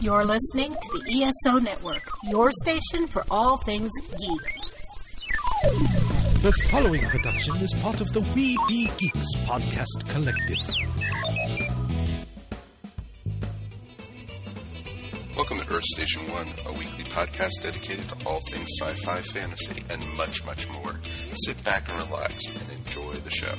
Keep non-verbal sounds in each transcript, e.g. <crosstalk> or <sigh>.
You're listening to the ESO Network, your station for all things geek. The following production is part of the We Be Geeks podcast collective. Welcome to Earth Station One, a weekly podcast dedicated to all things sci fi, fantasy, and much, much more. Sit back and relax and enjoy the show.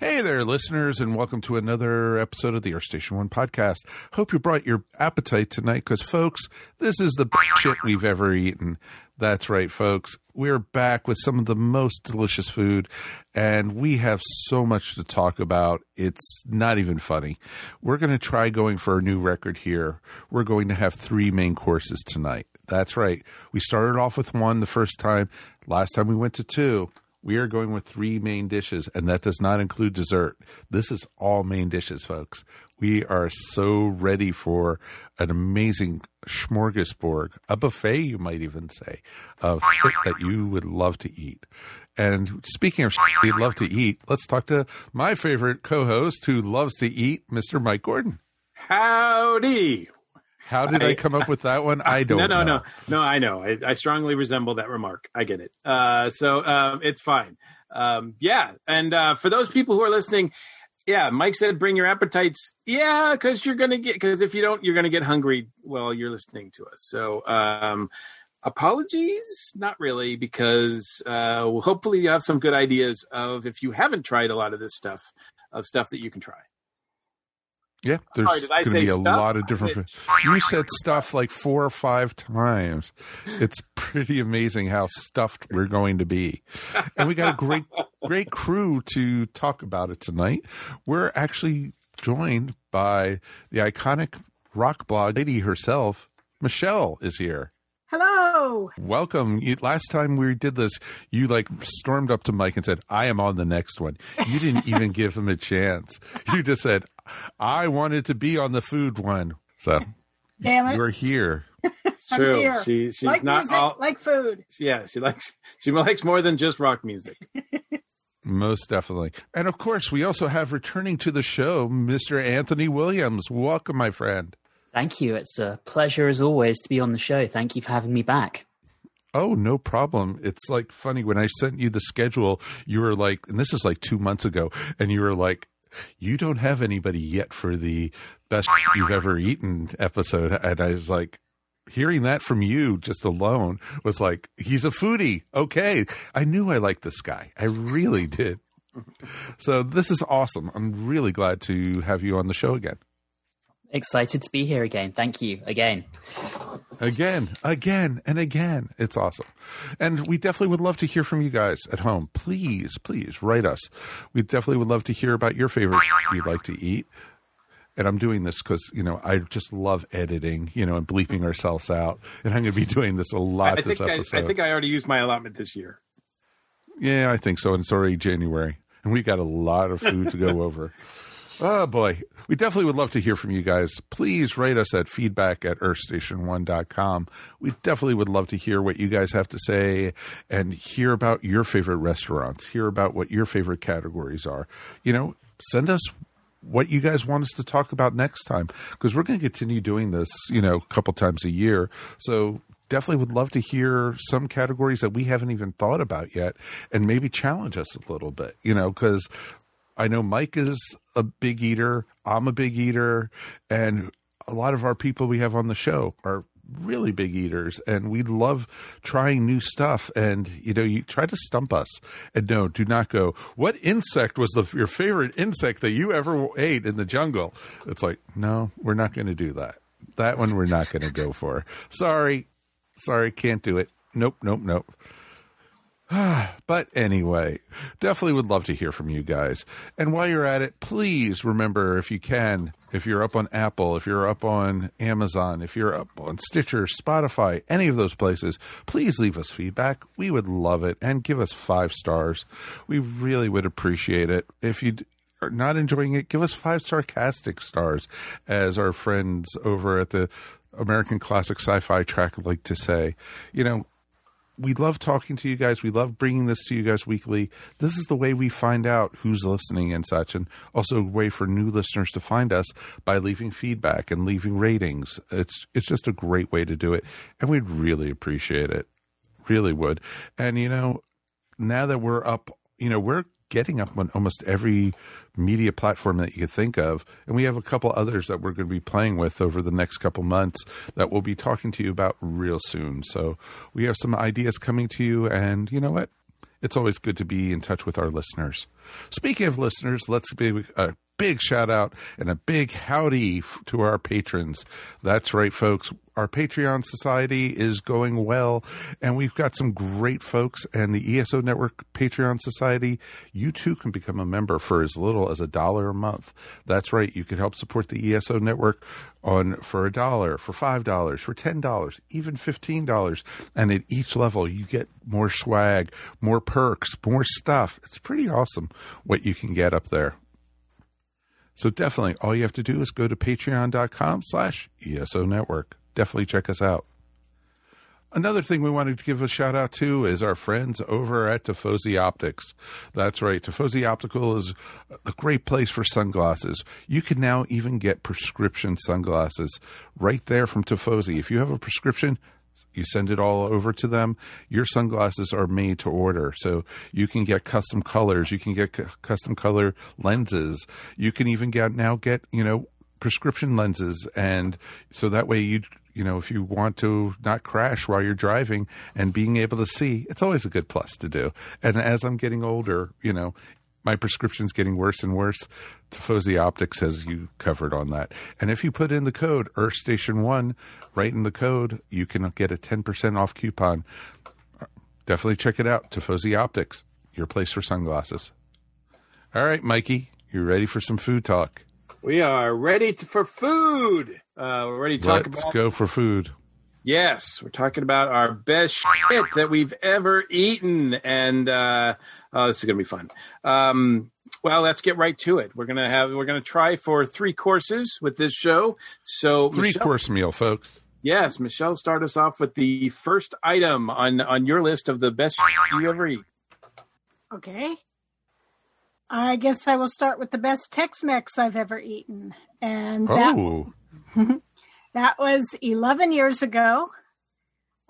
Hey there, listeners, and welcome to another episode of the Earth Station One podcast. Hope you brought your appetite tonight, because, folks, this is the best shit we've ever eaten. That's right, folks. We're back with some of the most delicious food, and we have so much to talk about. It's not even funny. We're going to try going for a new record here. We're going to have three main courses tonight. That's right. We started off with one the first time. Last time we went to two. We are going with three main dishes, and that does not include dessert. This is all main dishes, folks. We are so ready for an amazing smorgasbord, a buffet, you might even say, of shit that you would love to eat. And speaking of shit you'd love to eat, let's talk to my favorite co host who loves to eat, Mr. Mike Gordon. Howdy. How did I, I- come up with that one? I <laughs> don't know. no, no, know. no, no. I know. I, I strongly resemble that remark. I get it. Uh, so um, it's fine. Um, yeah, and uh, for those people who are listening, yeah, Mike said bring your appetites. Yeah, because you're gonna get because if you don't, you're gonna get hungry while you're listening to us. So um, apologies, not really, because uh, well, hopefully you have some good ideas of if you haven't tried a lot of this stuff of stuff that you can try. Yeah, there's Sorry, did I going to say be a lot of different. I did. You said stuff like four or five times. It's pretty amazing how stuffed we're going to be, and we got a great, <laughs> great crew to talk about it tonight. We're actually joined by the iconic rock blog lady herself. Michelle is here. Hello. Welcome. You, last time we did this, you like stormed up to Mike and said, "I am on the next one." You didn't even <laughs> give him a chance. You just said, "I wanted to be on the food one." So Damn it. you're here. <laughs> It's true. here. She she's like not music, all. like food. yeah, she likes she likes more than just rock music. <laughs> Most definitely. And of course, we also have returning to the show, Mr. Antony Williams. Welcome, my friend. Thank you. It's a pleasure as always to be on the show. Thank you for having me back. Oh, no problem. It's like funny when I sent you the schedule, you were like, and this is like two months ago, and you were like, you don't have anybody yet for the best you've ever eaten episode. And I was like, hearing that from you just alone was like, he's a foodie. Okay. I knew I liked this guy. I really did. So this is awesome. I'm really glad to have you on the show again. Excited to be here again. Thank you again. Again, again, and again. It's awesome. And we definitely would love to hear from you guys at home. Please, please write us. We definitely would love to hear about your favorite you'd like to eat. And I'm doing this because, you know, I just love editing, you know, and bleeping ourselves out. And I'm going to be doing this a lot I this think I, episode. I think I already used my allotment this year. Yeah, I think so. And it's already January. And we got a lot of food to go <laughs> over. Oh boy. We definitely would love to hear from you guys. Please write us at feedback at earthstation1.com. We definitely would love to hear what you guys have to say and hear about your favorite restaurants, hear about what your favorite categories are. You know, send us what you guys want us to talk about next time because we're going to continue doing this, you know, a couple times a year. So definitely would love to hear some categories that we haven't even thought about yet and maybe challenge us a little bit, you know, because I know Mike is a big eater, I'm a big eater, and a lot of our people we have on the show are really big eaters. And we love trying new stuff. And you know you try to stump us. And no do not go what insect was the your favorite insect that you ever ate in the jungle? It's like no we're not going to do that. That one we're not going to go for. Sorry. Sorry. Can't do it. Nope. Nope. Nope <sighs> but anyway, definitely would love to hear from you guys. And while you're at it, please remember if you can, if you're up on Apple, if you're up on Amazon, if you're up on Stitcher, Spotify, any of those places, please leave us feedback. We would love it and give us five stars. We really would appreciate it. If you are not enjoying it, give us five sarcastic stars, as our friends over at the American Classic Sci Fi Track like to say. You know, we love talking to you guys. We love bringing this to you guys weekly. This is the way we find out who's listening and such, and also a way for new listeners to find us by leaving feedback and leaving ratings. It's it's just a great way to do it, and we'd really appreciate it. Really would. And you know, now that we're up, you know, we're getting up on almost every media platform that you could think of. And we have a couple others that we're going to be playing with over the next couple months that we'll be talking to you about real soon. So we have some ideas coming to you. And you know what? It's always good to be in touch with our listeners. Speaking of listeners, let's be a big shout out and a big howdy to our patrons. That's right, folks our Patreon society is going well, and we've got some great folks. And the ESO Network Patreon Society, you too can become a member for as little as a dollar a month. That's right, you can help support the ESO Network on for a dollar, for five dollars, for ten dollars, even fifteen dollars. And at each level, you get more swag, more perks, more stuff. It's pretty awesome what you can get up there. So definitely, all you have to do is go to patreon.com slash ESO Network definitely check us out. Another thing we wanted to give a shout out to is our friends over at Tifosi Optics. That's right, Tifosi Optical is a great place for sunglasses. You can now even get prescription sunglasses right there from Tifosi. If you have a prescription, you send it all over to them. Your sunglasses are made to order, so you can get custom colors. You can get c- custom color lenses. You can even get now get you know prescription lenses, and so that way you you know, if you want to not crash while you're driving and being able to see, it's always a good plus to do. And as I'm getting older, you know, my prescription's getting worse and worse. Tifosi Optics has you covered on that. And if you put in the code Earth Station One, right in the code, you can get a 10% off coupon. Definitely check it out. Tifosi Optics, your place for sunglasses. All right, Mikey, you ready for some food talk? We are ready to, for food. Uh, we're ready to talk Let's about. go for food. Yes, we're talking about our best shit that we've ever eaten, and uh, oh, this is gonna be fun. Um, well, let's get right to it. We're gonna have we're gonna try for three courses with this show. So Three Michelle- course meal, folks. Yes, Michelle, start us off with the first item on on your list of the best shit you ever eat. Okay. I guess I will start with the best Tex Mex I've ever eaten. And that, Oh, <laughs> that was 11 years ago.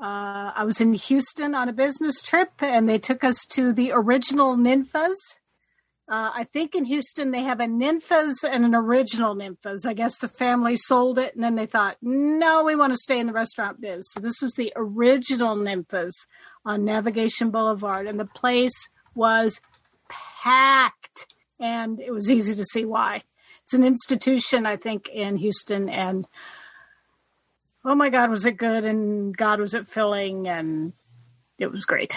Uh, I was in Houston on a business trip, and they took us to the original Ninfas. Uh, I think in Houston they have a Ninfas and an original Ninfas. I guess the family sold it, and then they thought, no, we want to stay in the restaurant biz. So this was the original Ninfas on Navigation Boulevard, and the place was packed, and it was easy to see why. It's an institution, I think, in Houston, and oh my God, was it good, and God, was it filling, and it was great.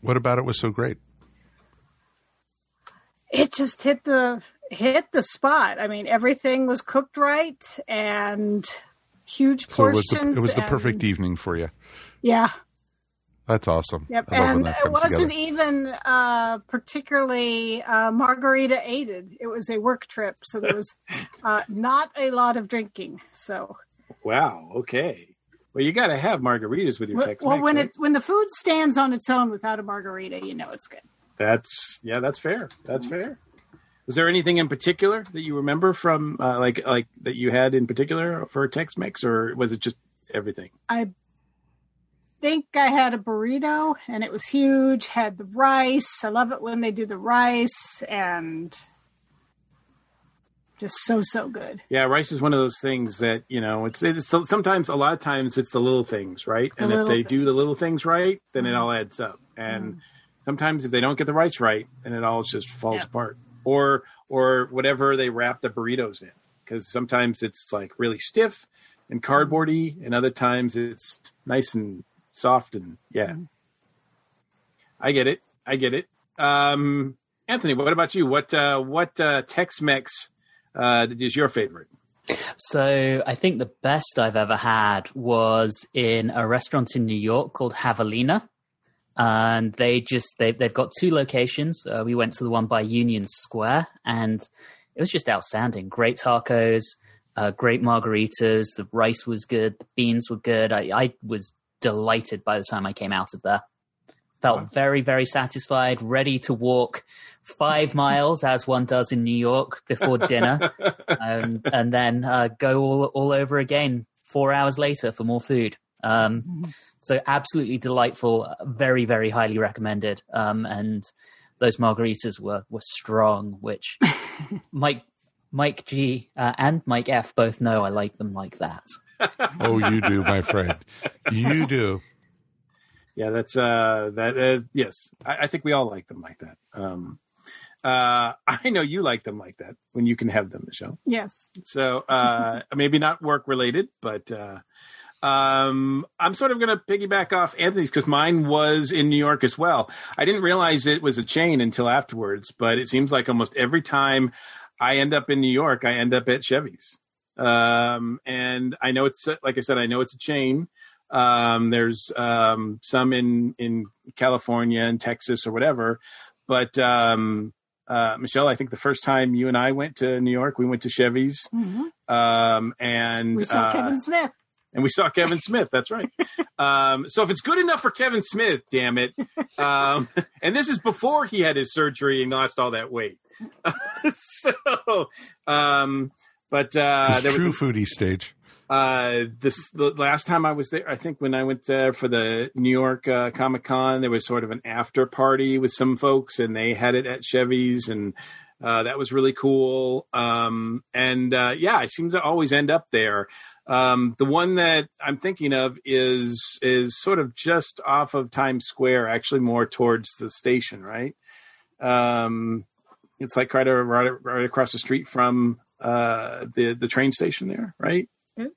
what about it was so great? It just hit the hit the spot. I mean, everything was cooked right and huge So it was portions. the, it was the and- perfect evening for you. Yeah. That's awesome. Yep, I love when and that it wasn't together. even uh, particularly uh, margarita aided. It was a work trip, so there was <laughs> uh, not a lot of drinking. So, Wow. Okay. Well, you got to have margaritas with your well, Tex well, Mex. when it when the food stands on its own without a margarita, you know it's good. That's yeah, that's fair. That's fair. Was there anything in particular that you remember from uh, like like that you had in particular for Tex Mex, or was it just everything? I think I had a burrito, and it was huge. Had the rice. I love it when they do the rice, and just so so good. Yeah, rice is one of those things that you know. It's, it's sometimes a lot of times it's the little things, right? The and if they do the little things right, then it mm-hmm. all adds up. And mm-hmm. sometimes if they don't get the rice right, then it all just falls apart. Or or whatever they wrap the burritos in, because sometimes it's like really stiff and cardboardy, and other times it's nice and soft and yeah. I get it. I get it. Um, Antony, what about you? What uh, what uh, Tex-Mex uh, is your favorite? So I think the best I've ever had was in a restaurant in New York called Javelina. And they just they they've got two locations. Uh, we went to the one by Union Square, and it was just outstanding. Great tacos, uh, great margaritas. The rice was good, the beans were good. I, I was delighted by the time I came out of there. Felt very, very satisfied, ready to walk five <laughs> miles as one does in New York before dinner, <laughs> um, and then uh, go all all over again four hours later for more food. Um, so absolutely delightful, very, very highly recommended. Um, and those margaritas were were strong, which <laughs> Mike Mike G uh, and Mike F both know I like them like that. Oh, you do, my friend. You do. Yeah, that's uh that uh, yes. I, I think we all like them like that. Um uh <laughs> I know you like them like that when you can have them, Michelle. Yes. So uh maybe not work related, but uh um I'm sort of gonna piggyback off Antony's because mine was in New York as well. I didn't realize it was a chain until afterwards, but it seems like almost every time I end up in New York, I end up at Chevy's. Um and I know it's like I said, I know it's a chain. Um, there's um, some in in California and Texas or whatever, but um, uh, Michelle, I think the first time you and I went to New York, we went to Chevy's, hmm um, and We saw uh, Kevin Smith. and we saw Kevin Smith. That's right. <laughs> Um, so if it's good enough for Kevin Smith, damn it! Um, and this is before he had his surgery and lost all that weight. <laughs> so, um, but uh, there was true a- foodie stage. uh this the last time i was there i think when i went there for the new york uh, comic con there was sort of an after party with some folks and they had it at chevy's and uh, that was really cool. Um and uh yeah i seem to always end up there. Um the one that i'm thinking of is is sort of just off of times square actually more towards the station right? Um it's like right, right, right across the street from uh the the train station there right Mm.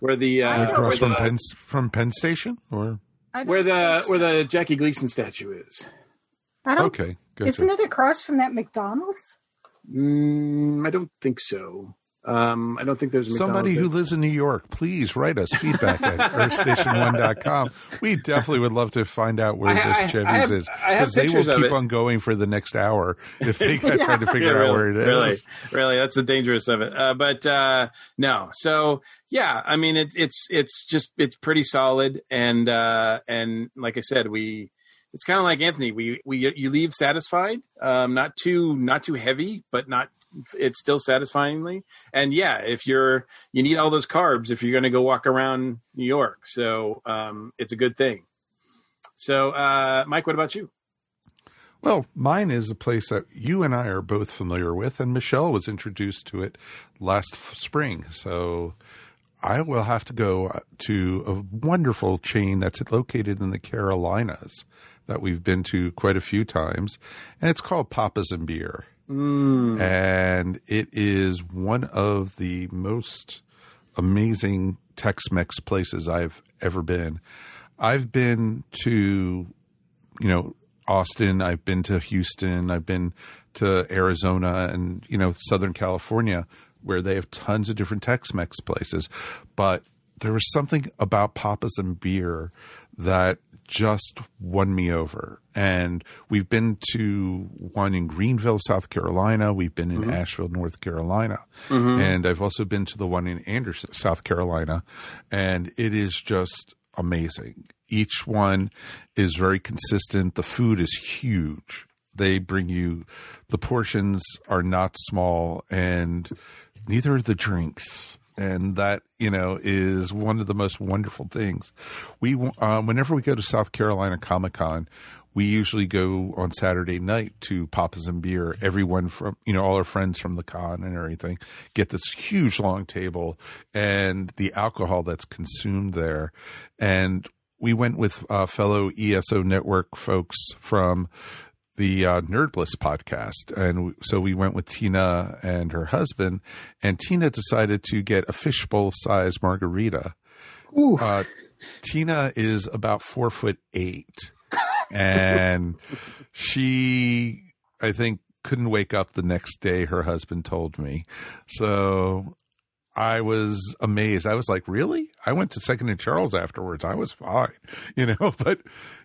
where the uh, where Across from the, Penn from Penn Station, or where the think where the Jackie Gleason statue is. I don't. okay, good. Isn't it across from that McDonald's? Mm, I don't think so. Um, I don't think there's Somebody who lives in New York, please write us feedback at <laughs> earthstation1.com. We definitely would love to find out where I- this I- I Chevy's have- is because they will keep it. on going for the next hour if they <laughs> try to figure Yeah, out where it is. Really, really, that's the dangerous of it. Uh, but uh, no, so yeah, I mean, it's it's it's just it's pretty solid, and uh, and like I said, we it's kind of like Antony. We we you leave satisfied, um, not too not too heavy, but not it's still satisfyingly. And yeah, if you're you need all those carbs if you're going to go walk around New York, so um, it's a good thing. So, uh, Mike, what about you? Well, mine is a place that you and I are both familiar with, and Michelle was introduced to it last spring. So I will have to go uh, to a wonderful chain that's located in the Carolinas that we've been to quite a few times, and it's called Papa's and Beer. Mm. And it is one of the most amazing Tex Mex places I've ever been. I've been to you know Austin. I've been to Houston. I've been to Arizona and you know Southern California where they have tons of different Tex-Mex places. But there was something about Papa's and beer that just won me over. And we've been to one in Greenville, South Carolina. We've been in mm-hmm. Asheville, North Carolina. Mm-hmm. And I've also been to the one in Anderson, South Carolina. And it is just amazing. Each one is very consistent. The food is huge. They bring you the portions are not small and neither are the drinks. And that, you know, is one of the most wonderful things. We, uh, whenever we go to South Carolina Comic Con, we usually go on Saturday night to Papa's and Beer. Everyone from, you know, all our friends from the con and everything get this huge long table and the alcohol that's consumed there. And we went with uh, fellow ESO network folks from the uh, Nerd Bliss podcast. And so we went with Tina and her husband, and Tina decided to get a fishbowl size margarita. Uh, Tina is about four foot eight, and she, I think, couldn't wake up the next day. Her husband told me, so I was amazed. I was like, really? I went to Second and Charles afterwards. I was fine, <laughs> you know, but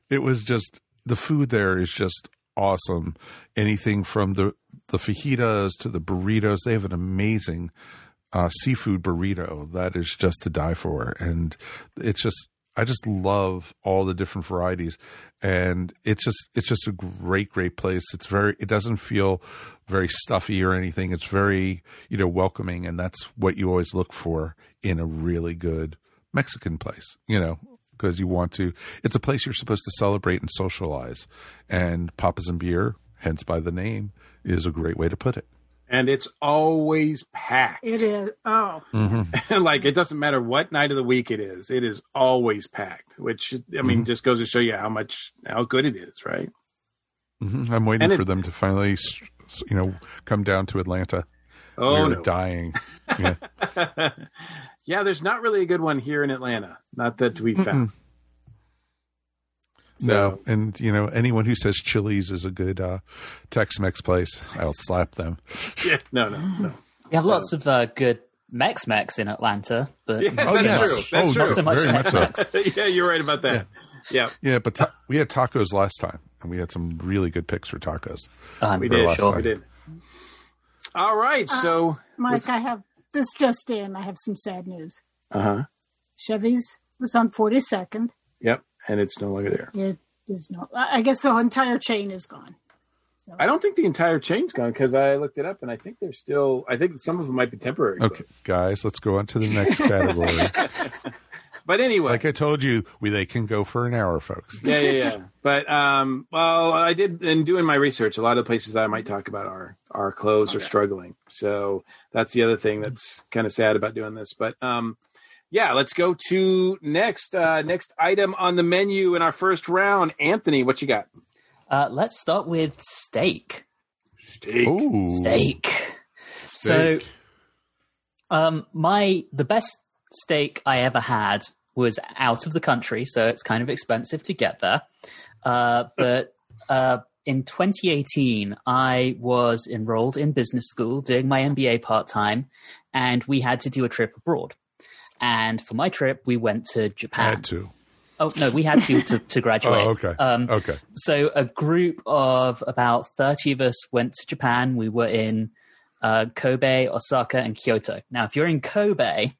it was just the food there is just awesome. Anything from the the fajitas to the burritos, they have an amazing uh, seafood burrito that is just to die for, and it's just I just love all the different varieties, and it's just it's just a great great place. It's very it doesn't feel very stuffy or anything. It's very you know welcoming, and that's what you always look for in a really good Mexican place. You know, because you want to. It's a place you're supposed to celebrate and socialize, and Papas and Beer, hence by the name, is a great way to put it. and it's always packed. It is. Oh, <laughs> like it doesn't matter what night of the week it is, it is always packed. Which I mean, just goes to show you how much how good it is, right? hmm I'm waiting And for them to finally, s- s- you know, come down to Atlanta. Oh we were no, dying. <laughs> Yeah. <laughs> yeah. There's not really a good one here in Atlanta. Not that we found. no, and you know, anyone who says Chili's is a good uh, Tex-Mex place, I'll slap them. Yeah, no, no, no. We have lots of uh, good Mex-Mex in Atlanta, but Yeah, Oh, that's yes. true. That's Oh, true. not so much Very much so. <laughs> Yeah, you're right about that. Yeah, Yeah, but ta- we had tacos last time, and we had some really good picks for tacos. Um, we did. Sure, time. we did. All right, so Mike, I have this just in. I have some sad news. uh huh. Chevy's was on 42nd. Yep, and it's no longer there. It is no. I I guess the whole entire chain is gone. So I don't think the entire chain's gone because I looked it up and I think there's still. I think some of them might be temporary. Okay, guys, let's go on to the next category. <laughs> but anyway, like I told you, we they can go for an hour, folks. yeah, yeah, yeah. But um, well, I did in doing my research. A lot of the places I might talk about are are closed or struggling. So that's the other thing that's kind of sad about doing this. But um, yeah, let's go to next uh, next item on the menu in our first round. Anthony, what you got? uh, let's start with steak. Steak. Ooh, Steak. So, um, my the best steak I ever had was out of the country, so it's kind of expensive to get there. Uh, but uh, in 2018, I was enrolled in business school doing my MBA part time, and we had to do a trip abroad. And for my trip, we went to Japan. had to. Oh no, we had to to, to graduate. <laughs> Oh, okay. Um, okay. so a group of about 30 of us went to Japan. We were in uh, Kobe, Osaka, and Kyoto. Now, if you're in Kobe,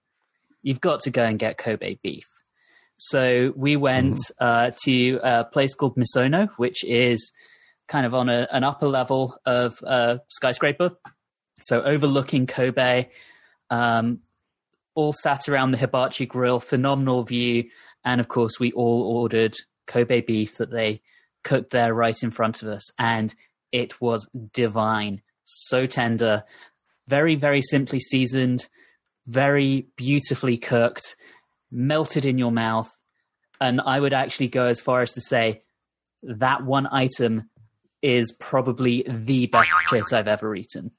you've got to go and get Kobe beef. So we went uh, to a place called Misono, which is kind of on a, an upper level of a skyscraper. So overlooking Kobe, um, all sat around the hibachi grill, phenomenal view. And of course, we all ordered Kobe beef that they cooked there right in front of us. And it was divine. So tender, very, very simply seasoned, very beautifully cooked, melted in your mouth. And I would actually go as far as to say that one item is probably the best shit I've ever eaten.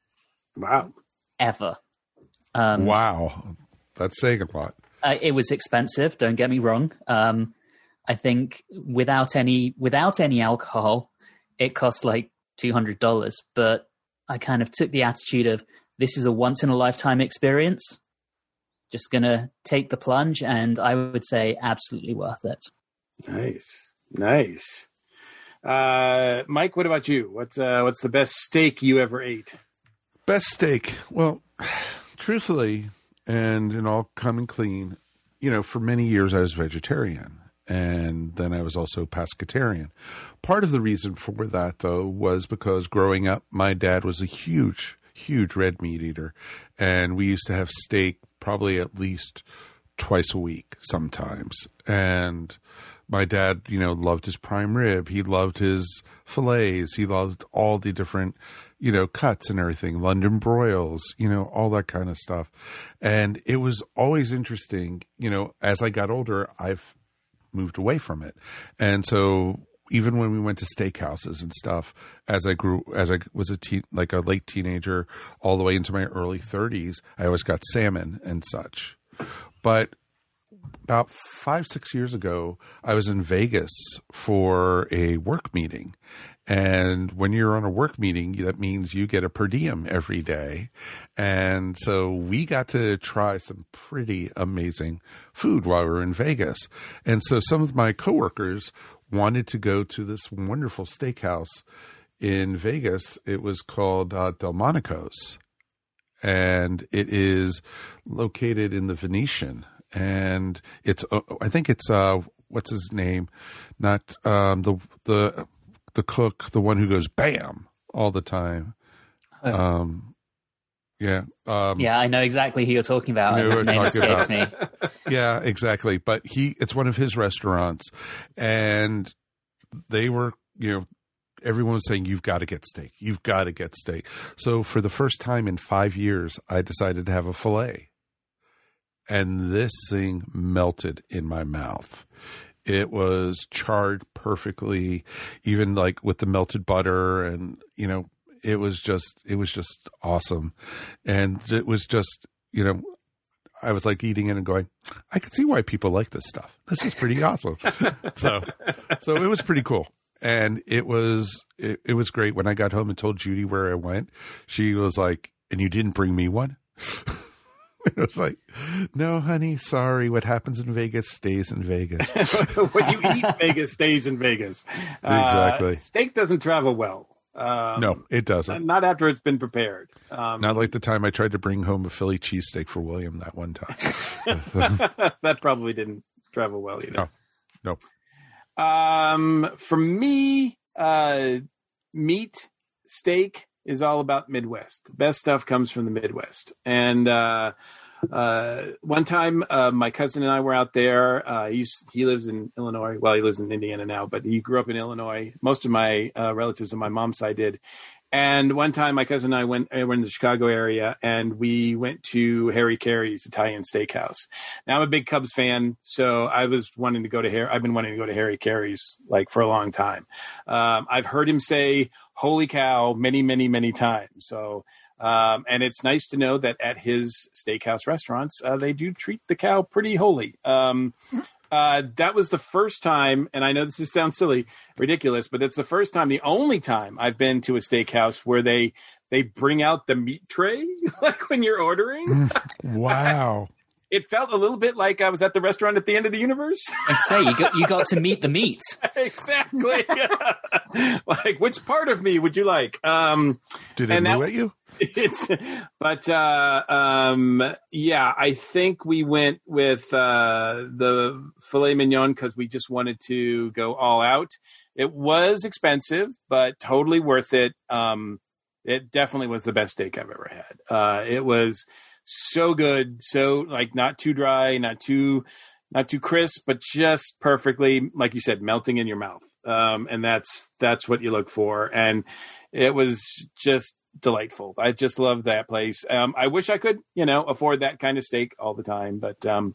Wow. Ever. Um, Wow, that's saying a lot. uh, it was expensive. Don't get me wrong. Um, I think without any without any alcohol, it cost like two hundred dollars. But I kind of took the attitude of this is a once in a lifetime experience. Just gonna take the plunge, and I would say absolutely worth it. Nice, nice. Uh, Mike, what about you? What's uh, what's the best steak you ever ate? Best steak. Well, truthfully, and in all coming clean, you know, for many years I was vegetarian. And then I was also pescatarian. Part of the reason for that, though, was because growing up, my dad was a huge, huge red meat eater. And we used to have steak probably at least twice a week sometimes. And my dad, you know, loved his prime rib. He loved his fillets. He loved all the different, you know, cuts and everything, London broils, you know, all that kind of stuff. And it was always interesting, you know, as I got older, I've moved away from it. And so even when we went to steakhouses and stuff, as I grew, as I was a teen, like a late teenager, all the way into my early 30s, I always got salmon and such. But about five, six years ago, I was in Vegas for a work meeting. And when you're on a work meeting, that means you get a per diem every day. And so we got to try some pretty amazing food while we were in Vegas. And so some of my coworkers wanted to go to this wonderful steakhouse in Vegas. It was called uh, Delmonico's and it is located in the Venetian. and it's uh, I think it's uh what's his name, not um the the the cook, the one who goes bam all the time. Um, yeah, um, Yeah, I know exactly who you're talking about. And his name escapes me. yeah, exactly. But he, it's one of his restaurants, and they were, you know, everyone was saying you've got to get steak, you've got to get steak. So for the first time in five years, I decided to have a fillet, and this thing melted in my mouth. It was charred perfectly, even like with the melted butter, and you know, it was just, it was just awesome, and it was just, you know, I was like eating it and going, I can see why people like this stuff. This is pretty awesome. <laughs> so, so it was pretty cool. And it was, it, it was great. When I got home and told Judy where I went, she was like, and you didn't bring me one? <laughs> I was like, no, honey, sorry. What happens in Vegas stays in Vegas. <laughs> what you eat in Vegas stays in Vegas. Uh, Exactly. steak doesn't travel well. Um, no, it doesn't. not after it's been prepared. Um, Not like the time I tried to bring home a Philly cheesesteak for William that one time. <laughs> <laughs> that probably didn't travel well either. No. Um, for me, uh, meat, steak is all about Midwest. The best stuff comes from the Midwest. And uh, uh, one time, uh, my cousin and I were out there. Uh, he's he lives in Illinois. Well, he lives in Indiana now, but he grew up in Illinois. Most of my uh, relatives on my mom's side did. And one time, my cousin and I went uh, were in the Chicago area, and we went to Harry Caray's Italian Steakhouse. Now I'm a big Cubs fan, so I was wanting to go to Harry. I've been wanting to go to Harry Caray's like for a long time. Um, I've heard him say "Holy cow" many, many, many times. So, um, and it's nice to know that at his steakhouse restaurants, uh, they do treat the cow pretty holy. Um, uh, that was the first time, and I know this is, sounds silly, ridiculous, but it's the first time, the only time I've been to a steakhouse where they they bring out the meat tray <laughs> like when you're ordering. <laughs> wow. It felt a little bit like I was at the restaurant at the end of the universe. <laughs> I'd say you got you got to meet the meat. <laughs> exactly. <laughs> like which part of me would you like? Um, Did it And that- at you? it's but uh um yeah i think we went with uh the filet mignon because we just wanted to go all out it was expensive but totally worth it um it definitely was the best steak i've ever had uh it was so good so like not too dry not too not too crisp but just perfectly like you said melting in your mouth um and that's that's what you look for and it was just delightful. I just love that place. Um, I wish I could, you know, afford that kind of steak all the time. But um,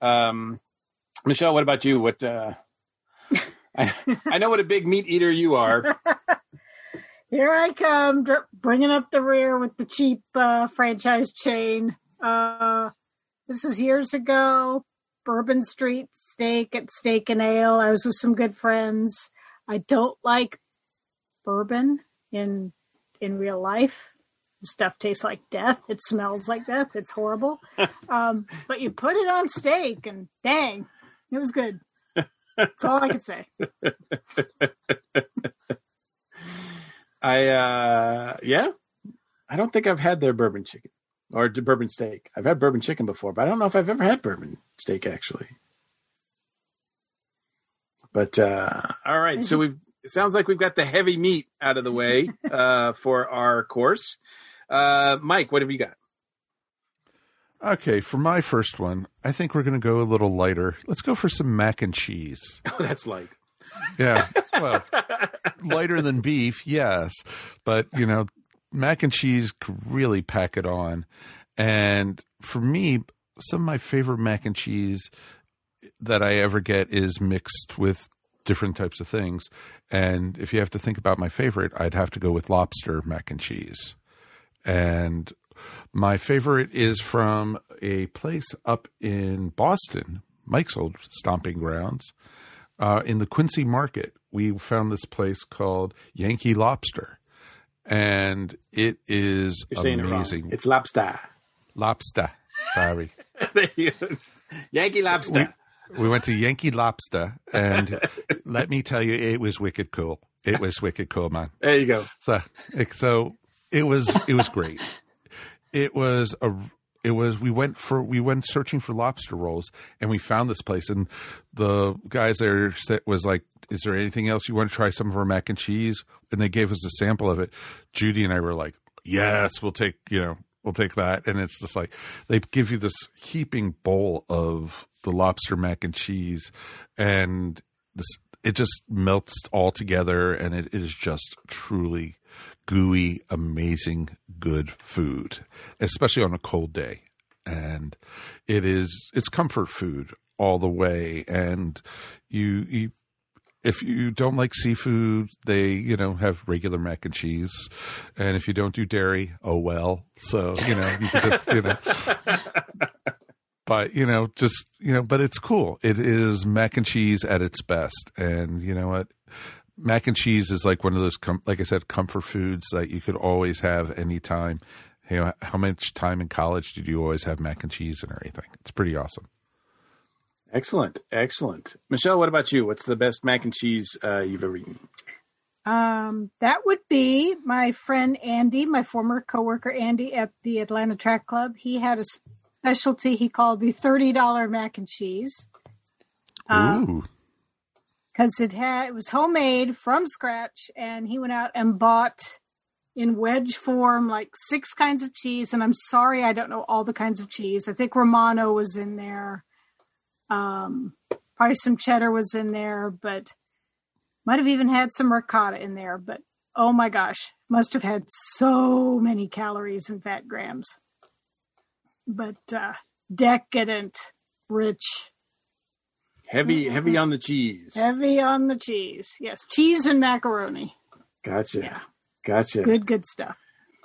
um, Michelle, what about you? What uh, <laughs> I, I know what a big meat eater you are. <laughs> Here I come, dr- bringing up the rear with the cheap uh, franchise chain. Uh, this was years ago. Bourbon Street Steak at Steak and Ale. I was with some good friends. I don't like bourbon in in real life. Stuff tastes like death. It smells like death. It's horrible. <laughs> um, but you put it on steak, and dang, it was good. That's all I can say. <laughs> I uh, yeah, I don't think I've had their bourbon chicken or bourbon steak. I've had bourbon chicken before, but I don't know if I've ever had bourbon steak actually. But uh, all right, so we've it sounds like we've got the heavy meat out of the way <laughs> uh, for our course. Uh, Mike, what have you got? Okay, for my first one, I think we're going to go a little lighter. Let's go for some mac and cheese. Oh, <laughs> that's light. Yeah, <laughs> well, lighter than beef, yes, but you know, mac and cheese could really pack it on. And for me, some of my favorite mac and cheese that I ever get is mixed with different types of things. And if you have to think about my favorite, I'd have to go with lobster mac and cheese. And my favorite is from a place up in Boston, Mike's old stomping grounds. Uh, in the Quincy Market, we found this place called Yankee Lobster, and it is amazing. it. It's lobster. lobster. Sorry, <laughs> There you go. Yankee lobster. we went to Yankee Lobster, and let me tell you, it was wicked cool. It was wicked cool, man. there you go. So, so it was it was great. It was a it was we went for we went searching for lobster rolls and we found this place and the guys there was like is there anything else you want to try? Some of our mac and cheese? And they gave us a sample of it. Judy and i were like yes we'll take you know we'll take that. And it's just like they give you this heaping bowl of the lobster mac and cheese and this it just melts all together and it, it is just truly gooey amazing good food especially on a cold day and it is it's comfort food all the way and you you if you don't like seafood, they you know have regular mac and cheese, and if you don't do dairy, oh well. So you know you just you know. <laughs> But you know, just you know, but it's cool. It is mac and cheese at its best, and you know what? Mac and cheese is like one of those, com- like I said, comfort foods that you could always have anytime. You know, how much time in college did you always have mac and cheese and everything? It's pretty awesome. Excellent, excellent. Michelle, what about you? What's the best mac and cheese uh, you've ever eaten? Um, that would be my friend Andy, my former coworker Andy at the Atlanta Track Club. He had a specialty he called the thirty dollar mac and cheese. Ooh, because it had it was homemade from scratch and he went out and bought in wedge form like six kinds of cheese and i'm sorry i don't know all the kinds of cheese. I think romano was in there. Um probably some cheddar was in there but might have even had some ricotta in there but oh my gosh must have had so many calories and fat grams. But uh decadent rich Heavy, heavy on the cheese. Heavy on the cheese. Yes, cheese and macaroni. Gotcha. Yeah. Gotcha. Good, good stuff.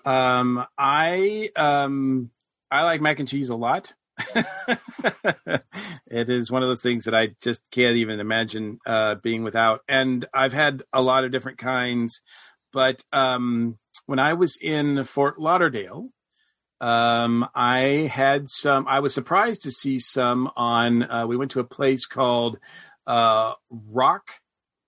Um, I um, I like mac and cheese a lot. <laughs> it is one of those things that I just can't even imagine uh, being without. And I've had a lot of different kinds, but um, when I was in Fort Lauderdale, um, I had some. I was surprised to see some on. Uh, we went to a place called uh, Rock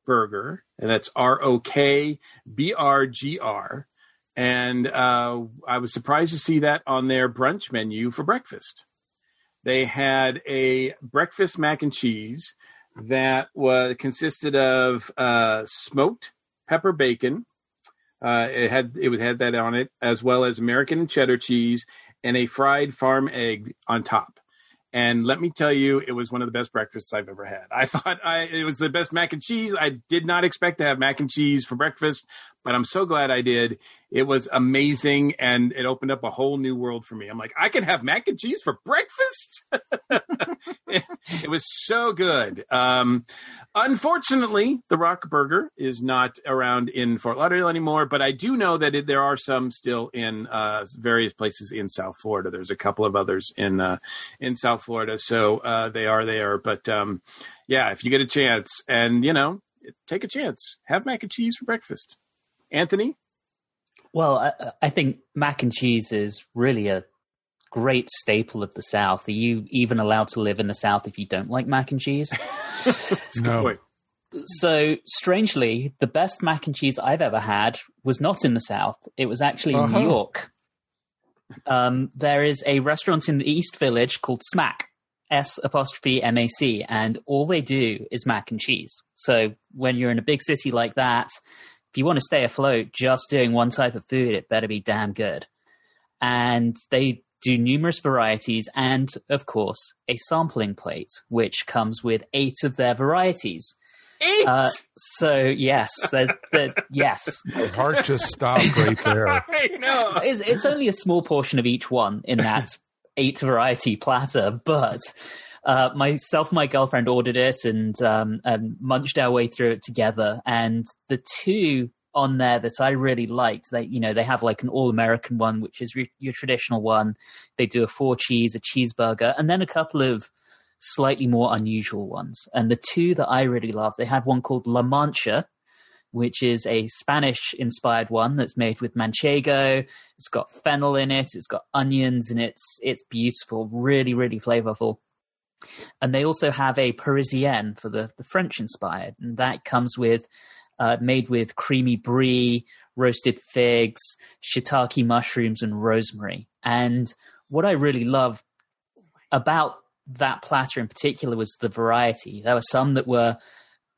Burger, and that's R O K B R G R. And uh, I was surprised to see that on their brunch menu for breakfast. They had a breakfast mac and cheese that was consisted of uh, smoked pepper bacon. Uh, it had it would have that on it, as well as American cheddar cheese and a fried farm egg on top. And let me tell you, it was one of the best breakfasts I've ever had. I <laughs> thought I, it was the best mac and cheese. I did not expect to have mac and cheese for breakfast, but I'm so glad I did. It was amazing, and it opened up a whole new world for me. I'm like, I can have mac and cheese for breakfast. it, <laughs> it was so good. Um, unfortunately, the Rock Burger is not around in Fort Lauderdale anymore, but I do know that it, there are some still in uh, various places in South Florida. There's a couple of others in uh, in South Florida, so uh, they are there. But um, yeah, if you get a chance, and you know, take a chance, have mac and cheese for breakfast. Antony, Well, I, I think mac and cheese is really a great staple of the South. Are you even allowed to live in the South if you don't like mac and cheese? <laughs> no. So, strangely, the best mac and cheese I've ever had was not in the South. It was actually in Uh-huh. New York. Um, there is a restaurant in the East Village called S'MAC, S apostrophe M A C, and all they do is mac and cheese. So, when you're in a big city like that, if you want to stay afloat just doing one type of food, it better be damn good. And they do numerous varieties and, of course, a sampling plate, which comes with eight of their varieties. eight. Uh, so, yes, that, that, yes. <laughs> My heart just stopped right there. <laughs> I know. It's, it's only a small portion of each one in that eight variety platter, but uh, myself and my girlfriend ordered it and, um, and munched our way through it together. And the two on there that I really liked, they you know they have like an all American one, which is re- your traditional one. They do a four cheese, a cheeseburger, and then a couple of slightly more unusual ones. And the two that I really love, they had one called La Mancha, which is a Spanish inspired one that's made with manchego. It's got fennel in it, it's got onions, and it's it's beautiful, really, really flavorful. And they also have a Parisienne for the, the French inspired, and that comes with uh, made with creamy brie, roasted figs, shiitake mushrooms, and rosemary. And what I really loved about that platter in particular was the variety. There were some that were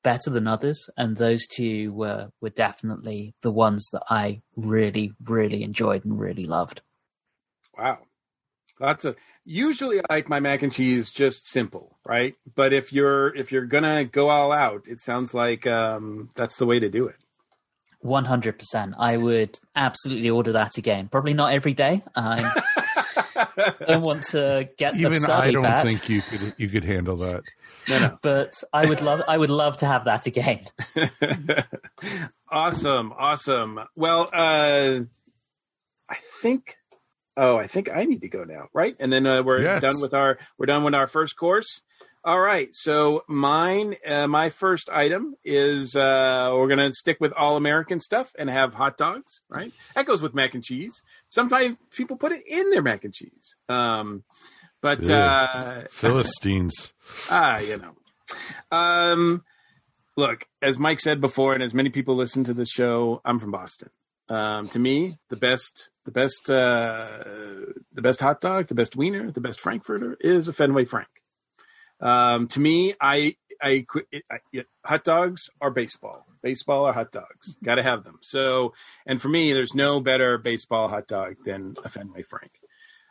better than others, and those two were were definitely the ones that I really, really enjoyed and really loved. Wow. Lots of usually I like my mac and cheese just simple, right? But if you're if you're gonna go all out, it sounds like um, that's the way to do it. One hundred percent. I would absolutely order that again. Probably not every day. I <laughs> don't want to get Even I don't fat, think you could you could handle that. No, no. but I would love. I would love to have that again. <laughs> awesome, awesome. Well, uh, I think. Oh, I think I need to go now, right? And then uh, we're Yes. done with our we're done with our first course. All right, so mine, uh, my first item is uh, we're gonna stick with all American stuff and have hot dogs, right? That goes with mac and cheese. Sometimes people put it in their mac and cheese, um, but Ew. uh, Philistines. <laughs> ah, you know. Um, look, as Mike said before, and as many people listen to the show, I'm from Boston. Um, to me, the best, the best, uh, the best hot dog, the best wiener, the best frankfurter is a Fenway Frank. Um, to me, I, I, I, I hot dogs are baseball. Baseball are hot dogs. Got to have them. So, and for me, there's no better baseball hot dog than a Fenway Frank.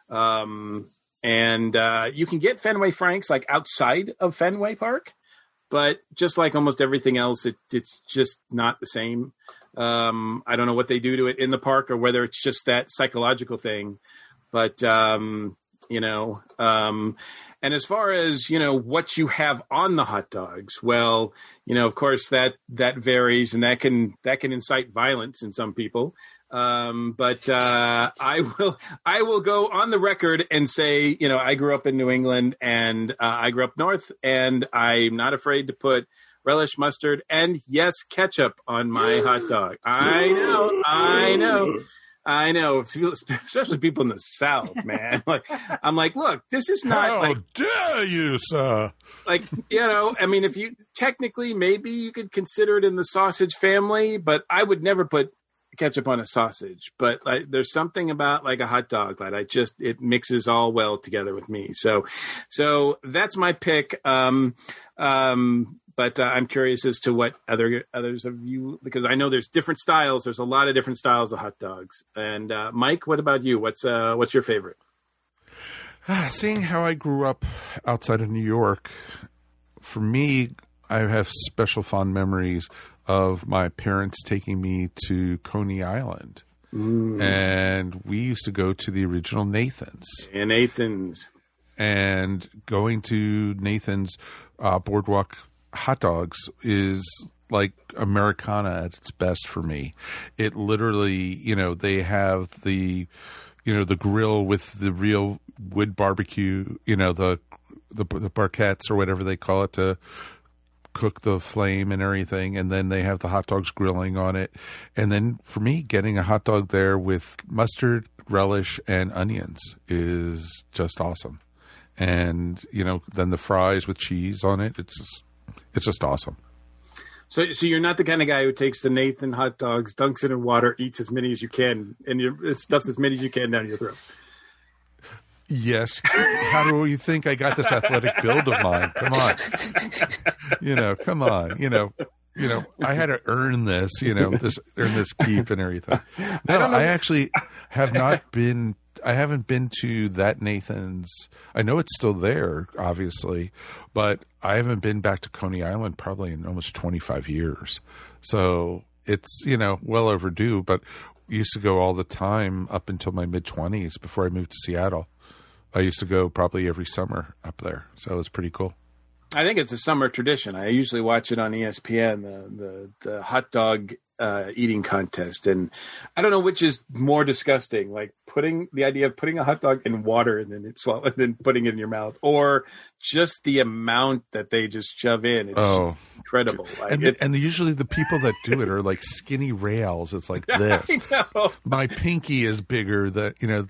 Um, and uh, you can get Fenway Franks like outside of Fenway Park, but just like almost everything else, it, it's just not the same. Um, I don't know what they do to it in the park or whether it's just that psychological thing, but um, you know. Um, and as far as you know, what you have on the hot dogs, well, you know, of course that that varies, and that can that can incite violence in some people. Um, but uh, I will I will go on the record and say, you know, I grew up in New England and uh, I grew up north, and I'm not afraid to put relish, mustard, and yes, ketchup on my hot <gasps> dog. I know, I know. I know, <laughs> especially people in the South, man. <laughs> Like, I'm like, look, this is not How like dare you, sir? like you know i mean if you technically maybe you could consider it in the sausage family but i would never put ketchup on a sausage but like there's something about like a hot dog that i just it mixes all well together with me so so that's my pick um um but uh, i'm curious as to what other others of you because i know there's different styles. There's a lot of different styles of hot dogs. And uh mike what about you? What's uh what's your favorite? Ah, Seeing how I grew up outside of New York, for me, I have special fond memories of my parents taking me to Coney Island. And we used to go to the original Nathan's. and nathan's. And going to Nathan's uh, Boardwalk hot dogs is like Americana at its best for me. It literally, you know, they have the, you know, the grill with the real wood barbecue, you know, the the, the briquettes or whatever they call it to cook the flame and everything. And then they have the hot dogs grilling on it. And then for me getting a hot dog there with mustard relish and onions is just awesome. And you know then the fries with cheese on it it's just, it's just awesome. So, so you're not the kind of guy who takes the Nathan hot dogs, dunks it in water, eats as many as you can, and you stuffs as many as you can down your throat. yes. How do you think i got this athletic build of mine? Come on. You know come on. You know you know i had to earn this you know this earn this keep and everything. <laughs> No don't I actually have not been i haven't been to that nathan's. I know it's still there obviously but i haven't been back to coney island probably in almost 25 years. So it's you know well overdue but used to go all the time up until my mid 20s before i moved to seattle. I used to go probably every summer up there so it was pretty cool. I think it's a summer tradition. I usually watch it on ESPN, the the, the hot dog uh, eating contest, and I don't know which is more disgusting, like putting the idea of putting a hot dog in water and then it's <laughs> and then putting it in your mouth, or just the amount that they just shove in. It's oh incredible. Like, and it, and usually the people that do it are like skinny rails. It's like <laughs> this. My pinky is bigger than you know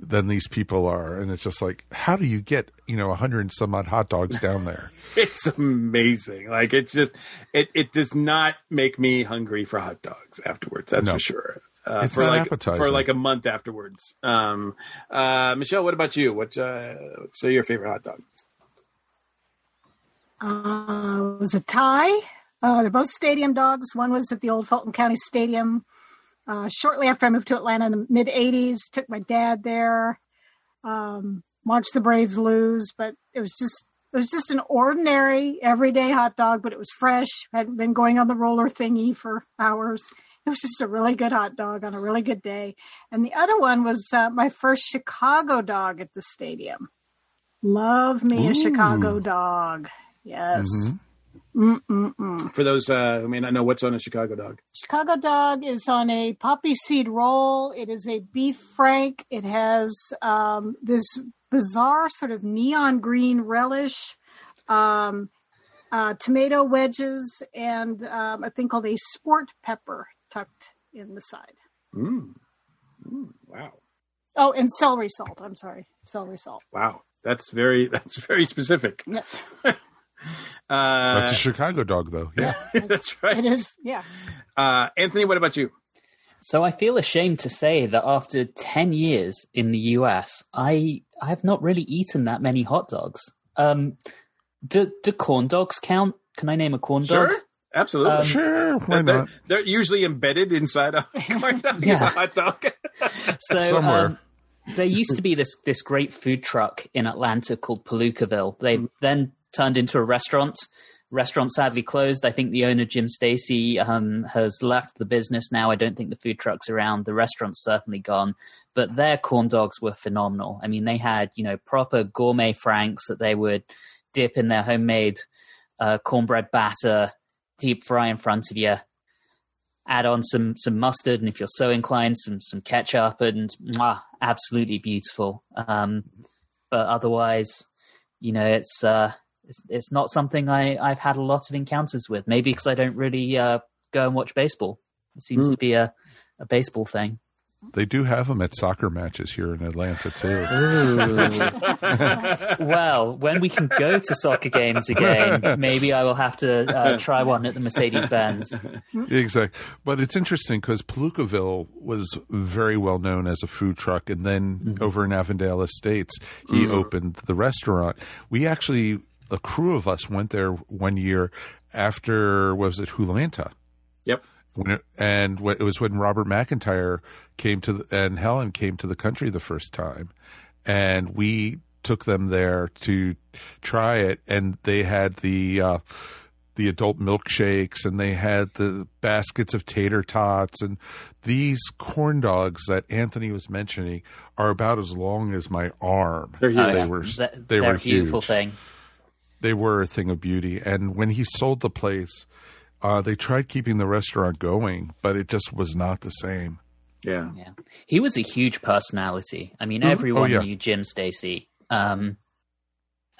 than these people are, and it's just like, how do you get you know a hundred and some odd hot dogs down there? <laughs> It's amazing. Like it's just it it does not make me hungry for hot dogs afterwards. That's No. for sure. uh, for like appetizing. for like a month afterwards. Um, uh, Michelle, what about you? What uh, what's your favorite hot dog? Uh, it was a tie. Uh, they're both stadium dogs. One was at the old Fulton County Stadium. Uh, shortly after I moved to Atlanta in the mid 80s, took my dad there, um, watched the Braves lose, but it was just. It was just an ordinary, everyday hot dog, but it was fresh. Hadn't been going on the roller thingy for hours. It was just a really good hot dog on a really good day. And the other one was uh, my first Chicago dog at the stadium. Love me a Chicago dog. Yes. Mm-mm-mm. For those uh, who may not know what's on a Chicago dog, Chicago dog is on a poppy seed roll. It is a beef frank. It has um, this bizarre sort of neon green relish, um, uh, tomato wedges, and um, a thing called a sport pepper tucked in the side. mm. Mm, wow, Oh, and celery salt. I'm sorry, celery salt. wow, that's very <laughs> that's very specific. Yes, <laughs> Uh, That's a Chicago dog, though. Yeah. <laughs> that's right. it is. Yeah. Uh, Antony, what about you? So I feel ashamed to say that after 10 years in the US, I I have not really eaten that many hot dogs. Um, do, do corn dogs count? Can I name a corn dog? Sure, absolutely. Um, Sure. Why they're, not? they're usually embedded inside a <laughs> corn dog. Yeah. a hot dog. <laughs> So Somewhere. um, there used to be this this great food truck in Atlanta called Palookaville. They then turned into a restaurant. Restaurant sadly closed. I think the owner Jim Stacy um, has left the business now. I don't think the food truck's around. The restaurant's certainly gone. But their corn dogs were phenomenal. I mean, they had you know proper gourmet franks that they would dip in their homemade uh, cornbread batter, deep fry in front of you add on some some mustard and if you're so inclined some some ketchup and mwah, absolutely beautiful um but otherwise you know it's uh it's, it's not something i i've had a lot of encounters with maybe because i don't really uh go and watch baseball it seems to be a a baseball thing They do have them at soccer matches here in Atlanta, too. <laughs> well when we can go to soccer games again <laughs> maybe i will have to uh, try one at the mercedes-benz exactly. But it's interesting because Palookaville was very well known as a food truck. And then over in Avondale Estates, he opened the restaurant. We actually, a crew of us went there one year after, was it, Hulanta? Yep. when it, and when, it was when Robert McIntyre came to the, and Helen came to the country the first time, and we took them there to try it, and they had the uh, the adult milkshakes, and they had the baskets of tater tots, and these corn dogs that Antony was mentioning are about as long as my arm. They're huge. They yeah. were Th- they they're were a beautiful huge thing they were a thing of beauty. And when he sold the place, uh, they tried keeping the restaurant going, but it just was not the same. yeah. Yeah, he was a huge personality. I mean, everyone Oh, yeah. knew Jim Stacy. Um,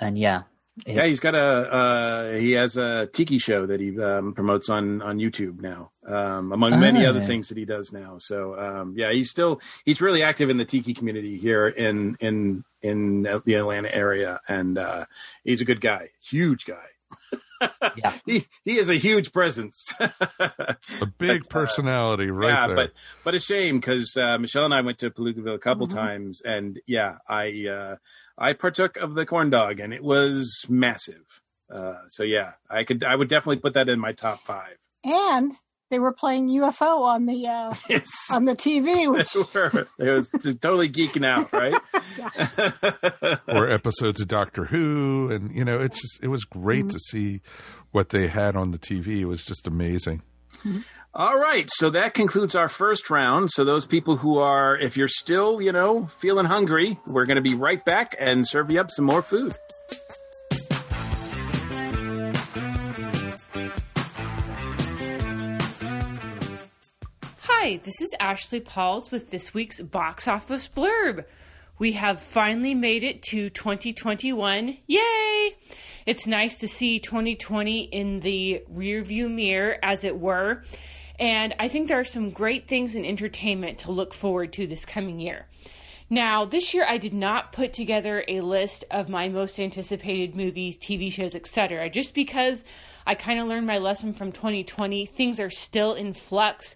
and yeah, Yeah, he's got a uh, he has a tiki show that he um, promotes on on YouTube now, um, among many Oh. other things that he does now. So um, yeah, he's still he's really active in the tiki community here in in in the Atlanta area, and uh, he's a good guy, huge guy. <laughs> Yeah. he he is a huge presence. <laughs> A big personality right yeah, there. but but a shame because uh, Michelle and I went to Palookaville a couple times, and yeah, I uh, I partook of the corn dog, and it was massive. Uh, so yeah, I could I would definitely put that in my top five. And they were playing UFO on the uh, <laughs> Yes, on the TV, which it was totally geeking out, right? <laughs> or episodes of Doctor Who, and you know, it's just it was great to see what they had on the TV. It was just amazing. All right, so that concludes our first round. So those people who are, if you're still, you know, feeling hungry, we're going to be right back and serve you up some more food. Hi, this is Ashley Pauls with this week's box office blurb. We have finally made it to 2021. Yay! It's nice to see 2020 in the rearview mirror, as it were. And I think there are some great things in entertainment to look forward to this coming year. Now, this year I did not put together a list of my most anticipated movies, TV shows, etc., just because I kind of learned my lesson from 2020. Things are still in flux.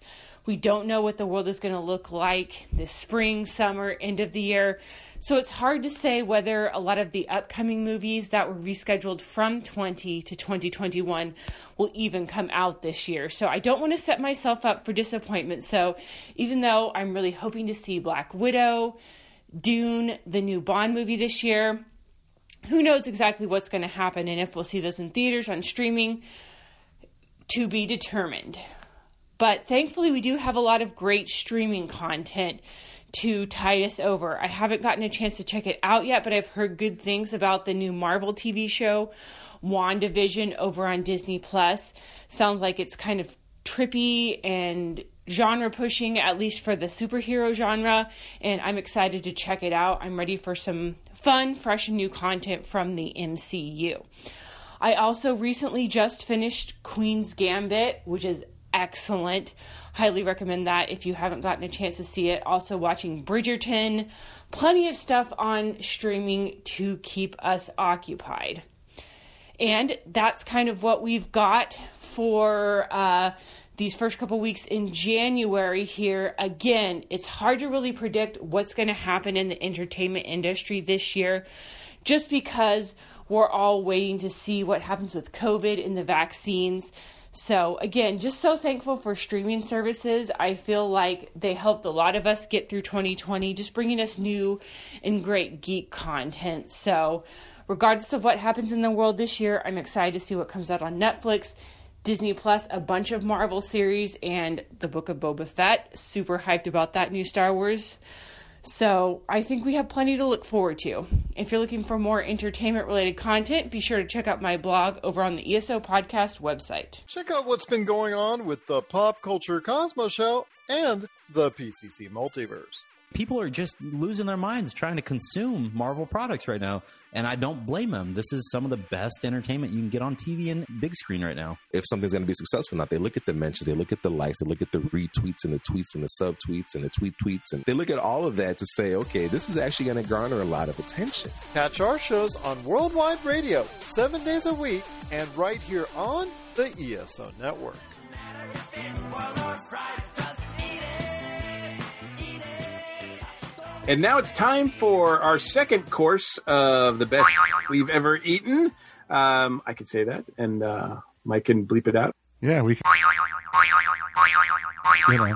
We don't know what the world is going to look like this spring, summer, end of the year. So it's hard to say whether a lot of the upcoming movies that were rescheduled from 20 to 2021 will even come out this year. So I don't want to set myself up for disappointment. So even though I'm really hoping to see Black Widow, Dune, the new Bond movie this year, who knows exactly what's going to happen and if we'll see those in theaters on streaming to be determined. But thankfully, we do have a lot of great streaming content to tide us over. I haven't gotten a chance to check it out yet, but I've heard good things about the new Marvel TV show, WandaVision, over on Disney Plus. Sounds like it's kind of trippy and genre pushing, at least for the superhero genre, and I'm excited to check it out. I'm ready for some fun, fresh, and new content from the MCU. I also recently just finished Queen's Gambit, which is excellent. Highly recommend that if you haven't gotten a chance to see it. Also, watching Bridgerton. Plenty of stuff on streaming to keep us occupied. And that's kind of what we've got for uh, these first couple weeks in January here. Again, it's hard to really predict what's going to happen in the entertainment industry this year just because we're all waiting to see what happens with COVID and the vaccines. So, again, just so thankful for streaming services. I feel like they helped a lot of us get through 2020, just bringing us new and great geek content. So, regardless of what happens in the world this year, I'm excited to see what comes out on Netflix, Disney Plus, a bunch of Marvel series, and the Book of Boba Fett. Super hyped about that new Star Wars so I think we have plenty to look forward to. If you're looking for more entertainment related content, be sure to check out my blog over on the ESO Podcast website. Check out what's been going on with the Pop Culture Cosmos Show and the PCC Multiverse people are just losing their minds trying to consume Marvel products right now. And I don't blame them. This is some of the best entertainment you can get on TV and big screen right now. If something's going to be successful or not, they look at the mentions, they look at the likes, they look at the retweets and the tweets and the subtweets and the tweet tweets. And they look at all of that to say, okay, this is actually going to garner a lot of attention. Catch our shows on Worldwide Radio seven days a week and right here on the ESO Network. And now it's time for our second course of the best we've ever eaten. Um, I could say that, and uh, Mike can bleep it out. Yeah, we can. You know.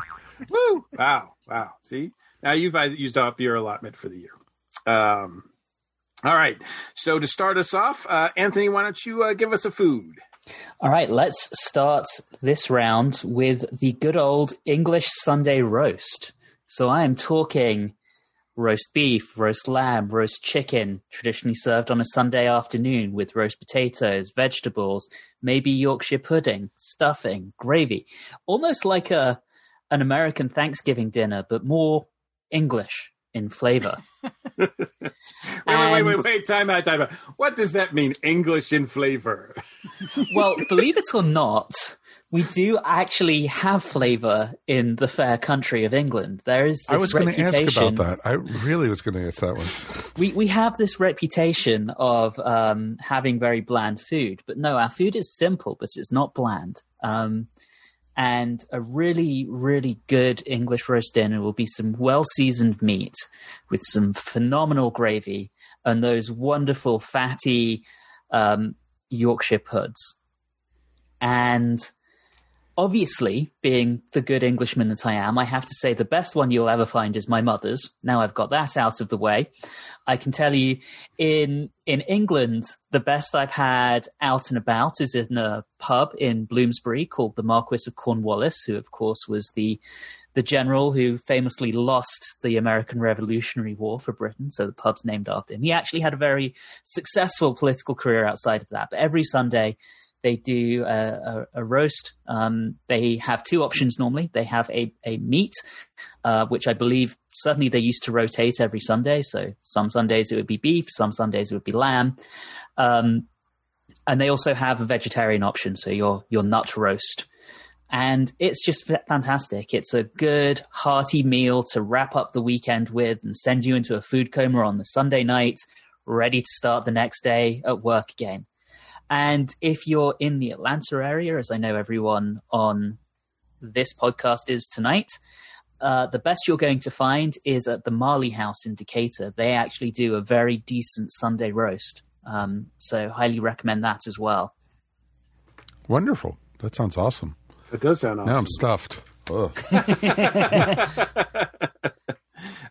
Woo! Wow, wow. See, now you've uh, used up your allotment for the year. Um, all right. So to start us off, uh, Antony, why don't you uh, give us a food? All right, let's start this round with the good old English Sunday roast. So I am talking roast beef, roast lamb, roast chicken, traditionally served on a Sunday afternoon with roast potatoes, vegetables, maybe Yorkshire pudding, stuffing, gravy. Almost like a an American Thanksgiving dinner, but more English in flavor. <laughs> wait, wait, wait, wait, wait, time out, time out. What does that mean, English in flavor? well, believe it or not, we do actually have flavor in the fair country of England. There is. This. I was going to ask about that. I really was going to ask that one. We we have this reputation of um, having very bland food, but no, our food is simple, but it's not bland. Um, and a really, really good English roast dinner will be some well seasoned meat with some phenomenal gravy and those wonderful fatty um, Yorkshire puds. And obviously, being the good Englishman that I am, I have to say the best one you'll ever find is my mother's. Now I've got that out of the way. I can tell you in in England, the best I've had out and about is in a pub in Bloomsbury called the Marquis of Cornwallis, who of course was the the general who famously lost the American Revolutionary War for Britain, so the pub's named after him. He actually had a very successful political career outside of that. But every Sunday, they do a, a, a roast. Um, they have two options normally. They have a, a meat, uh, which I believe certainly they used to rotate every Sunday. So some Sundays it would be beef, some Sundays it would be lamb. Um, and they also have a vegetarian option, so your your nut roast. And it's just fantastic. It's a good, hearty meal to wrap up the weekend with and send you into a food coma on the Sunday night, ready to start the next day at work again. And if you're in the Atlanta area, as I know everyone on this podcast is tonight. Uh, the best you're going to find is at the Marlay House in Decatur. They actually do a very decent Sunday roast. Um, so, highly recommend that as well. Wonderful. That sounds awesome. It does sound awesome. Now I'm stuffed. <laughs> <laughs>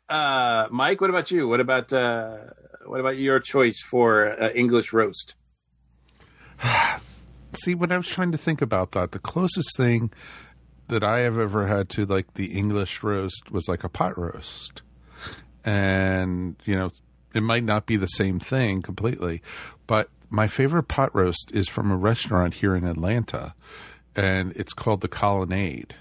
Uh, Mike, what about you? What about uh, what about your choice for uh, English roast? <sighs> See, when I was trying to think about that, the closest thing that I have ever had to like the English roast was like a pot roast. And, you know, it might not be the same thing completely, but my favorite pot roast is from a restaurant here in Atlanta, and it's called the Colonnade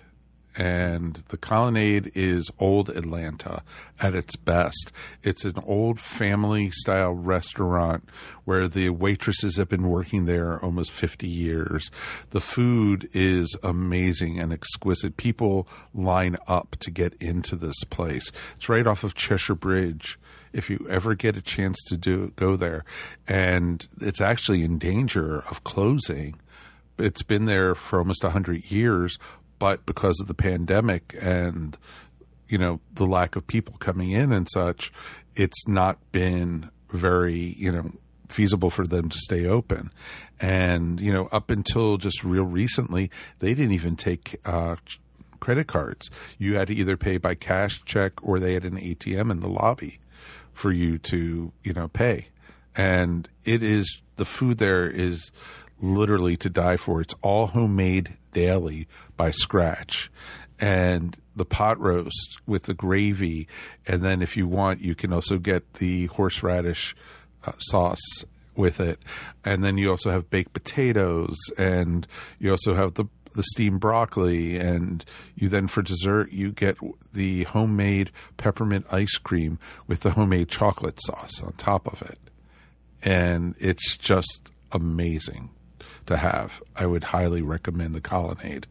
and the colonnade is old Atlanta at its best. It's an old family style restaurant where the waitresses have been working there almost 50 years. The food is amazing and exquisite. People line up to get into this place. It's right off of Cheshire Bridge if you ever get a chance to do go there and it's actually in danger of closing it's been there for almost 100 years but because of the pandemic and you know the lack of people coming in and such, it's not been very you know feasible for them to stay open. And you know up until just real recently, they didn't even take. Uh, credit cards. You had to either pay by cash, check, or they had an ATM in the lobby for you to, you know, pay. And it is the food there is literally to die for. It's all homemade daily by scratch. And the pot roast with the gravy. And then if you want, you can also get the horseradish uh, sauce with it. And then you also have baked potatoes and you also have the the steamed broccoli and you then for dessert you get the homemade peppermint ice cream with the homemade chocolate sauce on top of it. And it's just amazing to have. I would highly recommend the Colonnade.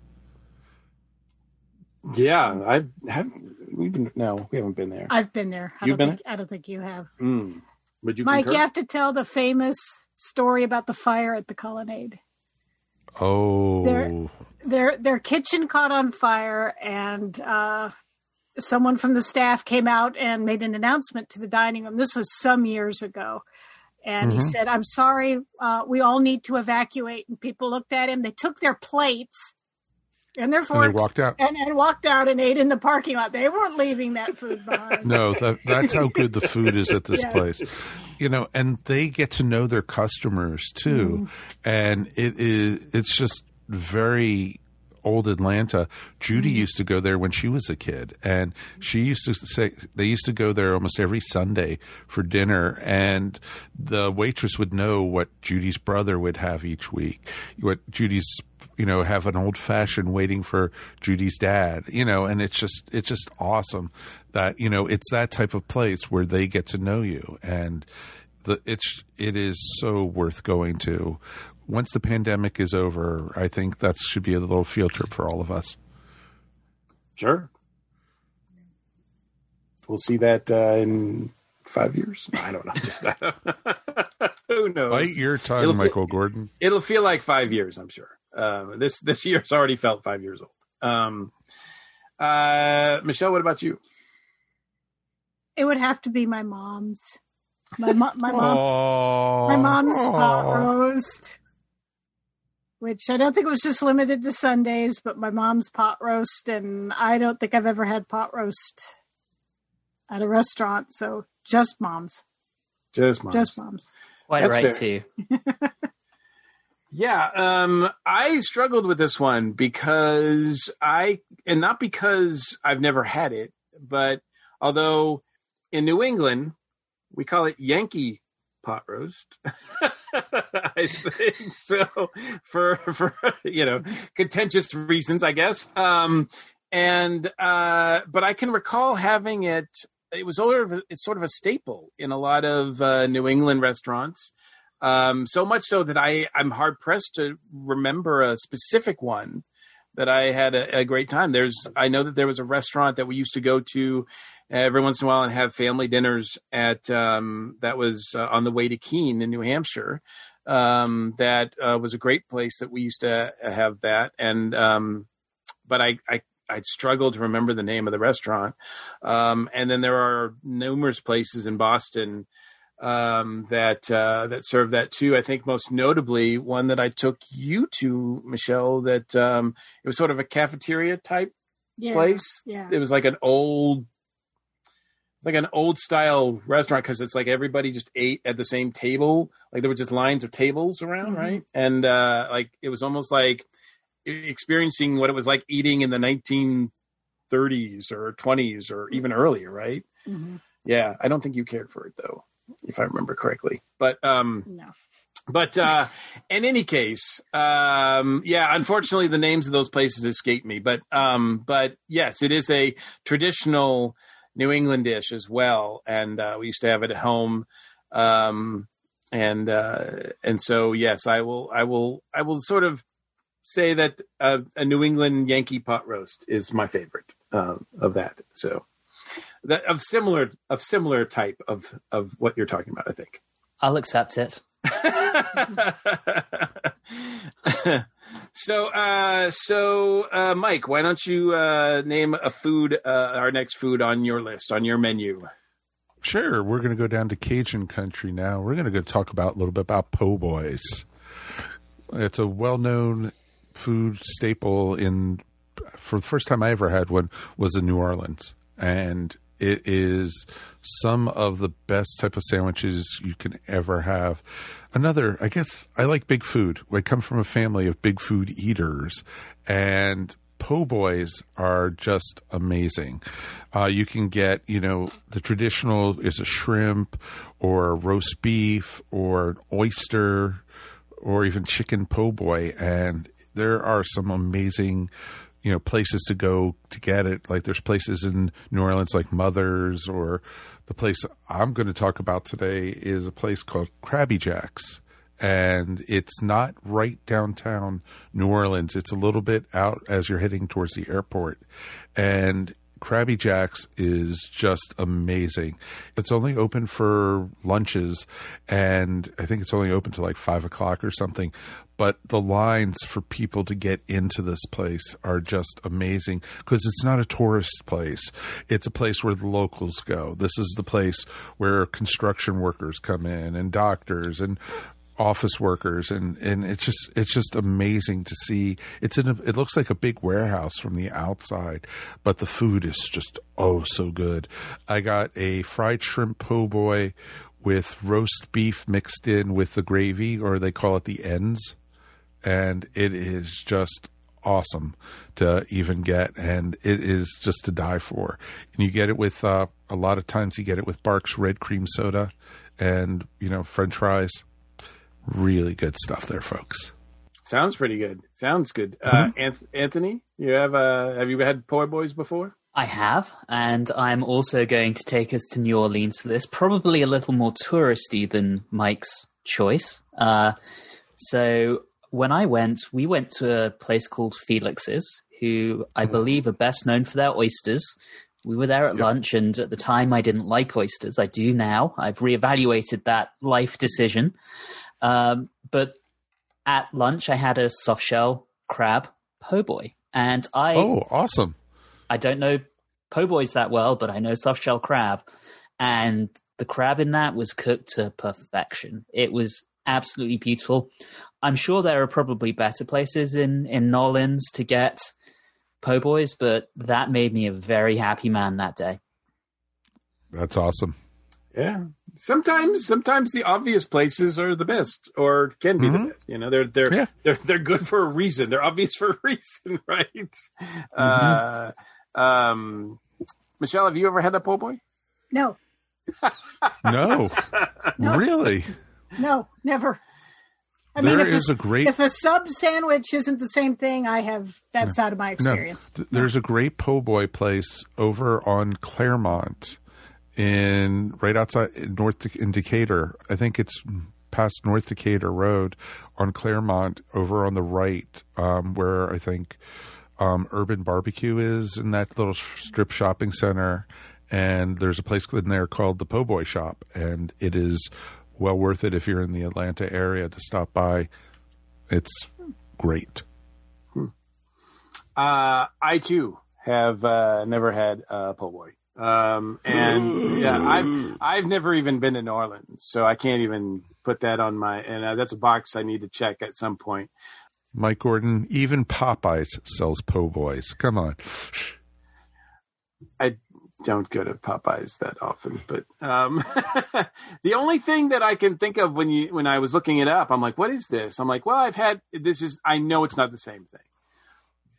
Yeah, I have. We've been no, we haven't been there. I've been there. I You've don't been think, I don't think you have. Mm. Would you, Mike, concur? you have to tell the famous story about the fire at the Colonnade. Oh, Their their their kitchen caught on fire, and uh, someone from the staff came out and made an announcement to the dining room. This was some years ago, and he Mhm. said, "I'm sorry, uh, we all need to evacuate." And people looked at him. They took their plates and their And forks they walked out. and, and walked out and ate in the parking lot. They weren't leaving that food behind. No, that, that's how good the food is at this <laughs> Yes. place. You know, and they get to know their customers too, and it is it's just very old Atlanta. Judy mm-hmm. used to go there when she was a kid, and she used to say they used to go there almost every Sunday for dinner, and the waitress would know what Judy's brother would have each week, what Judy's you know have an old fashioned waiting for Judy's dad, you know, and it's just it's just awesome that you know it's that type of place where they get to know you. And the it's it is so worth going to once the pandemic is over i think that should be a little field trip for all of us Sure. We'll see that uh, in five years. I don't know. <laughs> Just, <laughs> who knows? bite your tongue It'll- michael gordon It'll feel like five years, I'm sure. Um, this this year's already felt five years old. Um, uh, Michelle, what about you? It would have to be my mom's. My mo- my mom Aw. my mom's pot roast, which I don't think it was just limited to Sundays, but my mom's pot roast, and I don't think I've ever had pot roast at a restaurant. So just mom's, Just mom's. just mom's. Quite That's right, fair. too. <laughs> Yeah, um, I struggled with this one because I, and not because I've never had it, but although in New England we call it Yankee pot roast, <laughs> I think so for for you know contentious reasons, I guess. Um, and uh, but I can recall having it. It was sort of it's sort of a staple in a lot of uh, New England restaurants. Um, so much so that I I'm hard pressed to remember a specific one that I had a, a great time. There's I know that there was a restaurant that we used to go to every once in a while and have family dinners at um, that was uh, on the way to Keene in New Hampshire. Um, that uh, was a great place that we used to have that and um, but I, I I struggle to remember the name of the restaurant. Um, and then there are numerous places in Boston um, that uh, that serve that too. I think most notably one that I took you to, Michelle. That um, it was sort of a cafeteria type Yeah, place. yeah. It was like an old, it's like an old style restaurant because it's like everybody just ate at the same table. Like there were just lines of tables around, Mhm. right? And uh, like it was almost like experiencing what it was like eating in the 1930s or 20s or even earlier, right? Mhm. Yeah, I don't think you cared for it though, if I remember correctly. But um, No. but uh, in any case, um, yeah, unfortunately, the names of those places escape me. But um, but yes, it is a traditional New England dish as well, and uh, we used to have it at home. Um, and uh, and so yes, I will I will I will sort of say that uh, a New England Yankee pot roast is my favorite uh, of that. So that of similar of similar type of of what you're talking about, I think. I'll accept it. <laughs> so, uh, so, uh, Mike, why don't you uh, name a food, uh, our next food on your list, on your menu? Sure, we're going to go down to Cajun country now. We're going to go talk about a little bit about po' boys. It's a well-known food staple in. For the first time I ever had one was in New Orleans, and it is some of the best type of sandwiches you can ever have. Another, I guess, I like big food. I come from a family of big food eaters, and po' boys are just amazing. Uh, you can get, you know, the traditional is a shrimp or roast beef or oyster or even chicken po' boy, and there are some amazing you know places to go to get it. Like there's places in new orleans like mother's or the place i'm going to talk about today is a place called Crabby Jack's. And it's not right downtown new orleans. It's a little bit out as you're heading towards the airport. And Crabby Jack's is just amazing. It's only open for lunches, and I think it's only open to like five o'clock or something. But the lines for people to get into this place are just amazing because it's not a tourist place. It's a place where the locals go. This is the place where construction workers come in and doctors and office workers and and it's just it's just amazing to see. It's in a, it looks like a big warehouse from the outside but the food is just oh so good. I got a fried shrimp po' boy with roast beef mixed in with the gravy or they call it the ends and it is just awesome to even get and it is just to die for. And you get it with uh, a lot of times you get it with Barq's red cream soda and you know french fries really good stuff there folks Sounds pretty good. Sounds good. Uh, Anth- Antony, you have uh, have you had po' boys before? I have, and I'm also going to take us to New Orleans for this. Probably a little more touristy than Mike's choice. Uh, so when I went, we went to a place called Felix's, who I believe are best known for their oysters. We were there at lunch, and at the time, I didn't like oysters. I do now. I've reevaluated that life decision. Um, but at lunch, I had a soft shell crab po' boy, and I oh awesome I don't know po' boys that well, but I know soft shell crab, and the crab in that was cooked to perfection. It was absolutely beautiful. I'm sure there are probably better places in in Nolans to get po' boys, but that made me a very happy man that day. that's awesome Yeah. Sometimes, sometimes the obvious places are the best, or can be Mhm. the best. You know, they're they're Yeah. they're they're good for a reason. They're obvious for a <laughs> reason, right? Mm-hmm. Uh, um, Michelle, have you ever had a po' boy? No, <laughs> no really no, never. I There mean, if is a, a great- if a sub sandwich isn't the same thing, I have that's out of my experience. No, th- there's a great po' boy place over on Clairmont, in right outside North in Decatur. I think it's past North Decatur Road on Clairmont, over on the right, um, where I think um, Urban Barbecue is in that little strip shopping center. And there's a place in there called the Po' Boy Shop, and it is well worth it if you're in the Atlanta area to stop by. It's great. Uh, I too have uh, never had a po' boy. Um, and yeah, I've I've never even been to New Orleans, so I can't even put that on my. And uh, that's a box I need to check at some point. Mike Gordon, even Popeyes sells po' boys. Come on. I don't go to Popeyes that often, but um, <laughs> the only thing that I can think of when you when I was looking it up, I'm like, what is this? I'm like, well, I've had this is I know it's not the same thing,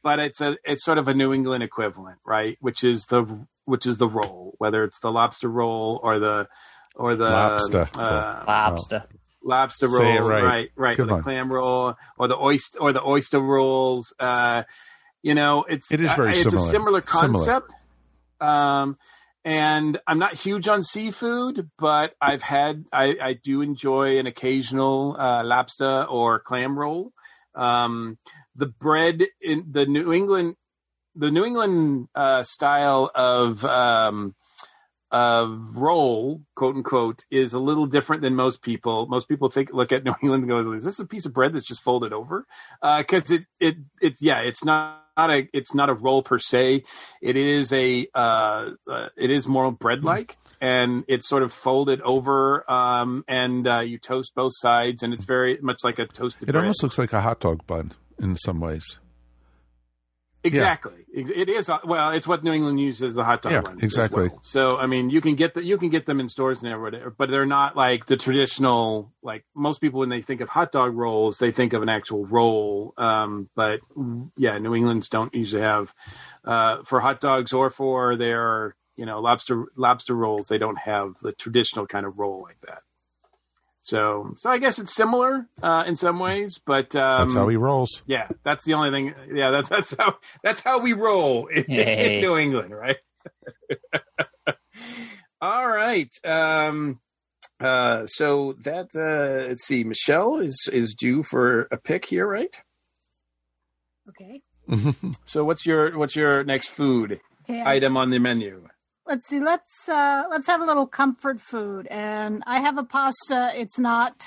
but it's a it's sort of a New England equivalent, right? Which is the which is the roll, whether it's the lobster roll or the or the Lobster. uh, Lobster. lobster roll, right. right, right, or the on. clam roll, or the oyster, or the oyster rolls. Uh, you know, it's It is very uh, it's similar. a similar Similar. concept. Um, and I'm not huge on seafood, but I've had I, I do enjoy an occasional uh, lobster or clam roll. Um, the bread in the New England, the New England uh, style of um, of roll, quote unquote, is a little different than most people. Most people think look at New <laughs> England and go, "Is this a piece of bread that's just folded over?" Because it it it's yeah, it's not. Not a, it's not a roll per se. It is a, uh, uh, it is more bread like, and it's sort of folded over, um, and uh, you toast both sides, and it's very much like a toasted. It bread. almost looks like a hot dog bun in some ways. Exactly. Ex- It is uh, well. It's what New England uses as a hot dog Yeah, exactly. well. So I mean, you can get the, you can get them in stores and everywhere, but they're not like the traditional. Like most people, when they think of hot dog rolls, they think of an actual roll. Um, but yeah, New England's don't usually have uh, for hot dogs or for their you know lobster lobster rolls. They don't have the traditional kind of roll like that. So, so I guess it's similar uh, in some ways, but um, That's how he rolls. yeah, that's the only thing. Yeah, that's that's how that's how we roll in, Hey. in New England, right? <laughs> All right. Um, uh, so that uh, let's see, Michelle is is due for a pick here, right? Okay. So what's your what's your next food Okay. I- item on the menu? Let's see. Let's uh, let's have a little comfort food, and I have a pasta. It's not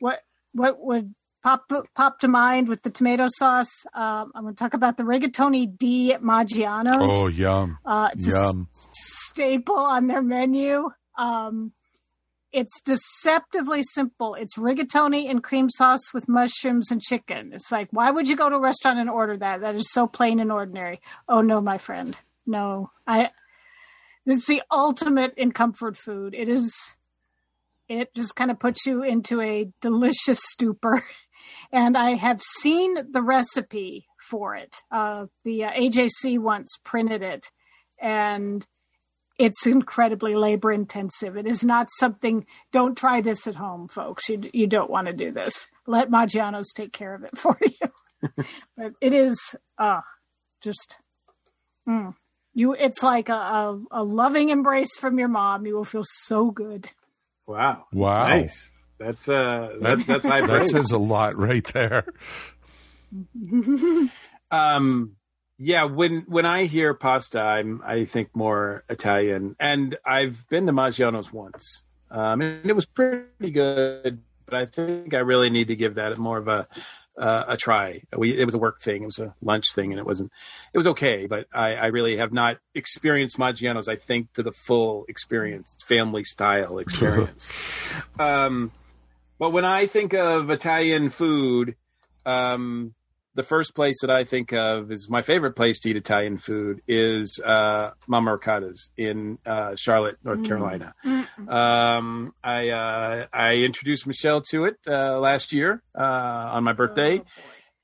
what what would pop pop to mind with the tomato sauce. Um, I'm going to talk about the rigatoni di Maggiano's. Oh, yum. Uh, it's Yum. a s- staple on their menu. Um, it's deceptively simple. It's rigatoni and cream sauce with mushrooms and chicken. It's like, why would you go to a restaurant and order that? That is so plain and ordinary. Oh no, my friend, no. I. This is the ultimate in comfort food. It is. It just kind of puts you into a delicious stupor, <laughs> and I have seen the recipe for it. Uh, the uh, AJC once printed it, and it's incredibly labor intensive. It is not something. Don't try this at home, folks. You you don't want to do this. Let Maggiano's take care of it <laughs> for you. <laughs> but it is uh just mm. You. It's like a, a a loving embrace from your mom. You will feel so good. Wow, Wow. nice. That's uh, that's that's high <laughs> That says a lot right there. <laughs> Um, yeah, when when I hear pasta, I'm I think more Italian, and I've been to Maggiano's once, um, and it was pretty good. But I think I really need to give that more of a uh, a try. We it was a work thing, it was a lunch thing, and it wasn't. It was okay, but I, I really have not experienced Maggiano's. I think to the full experience, family style experience. <laughs> um, but when I think of Italian food, um, the first place that I think of is my favorite place to eat Italian food is uh, Mama Ricotta's in uh, Charlotte, North Carolina. Um, I uh, I introduced Michelle to it uh, last year uh, on my birthday,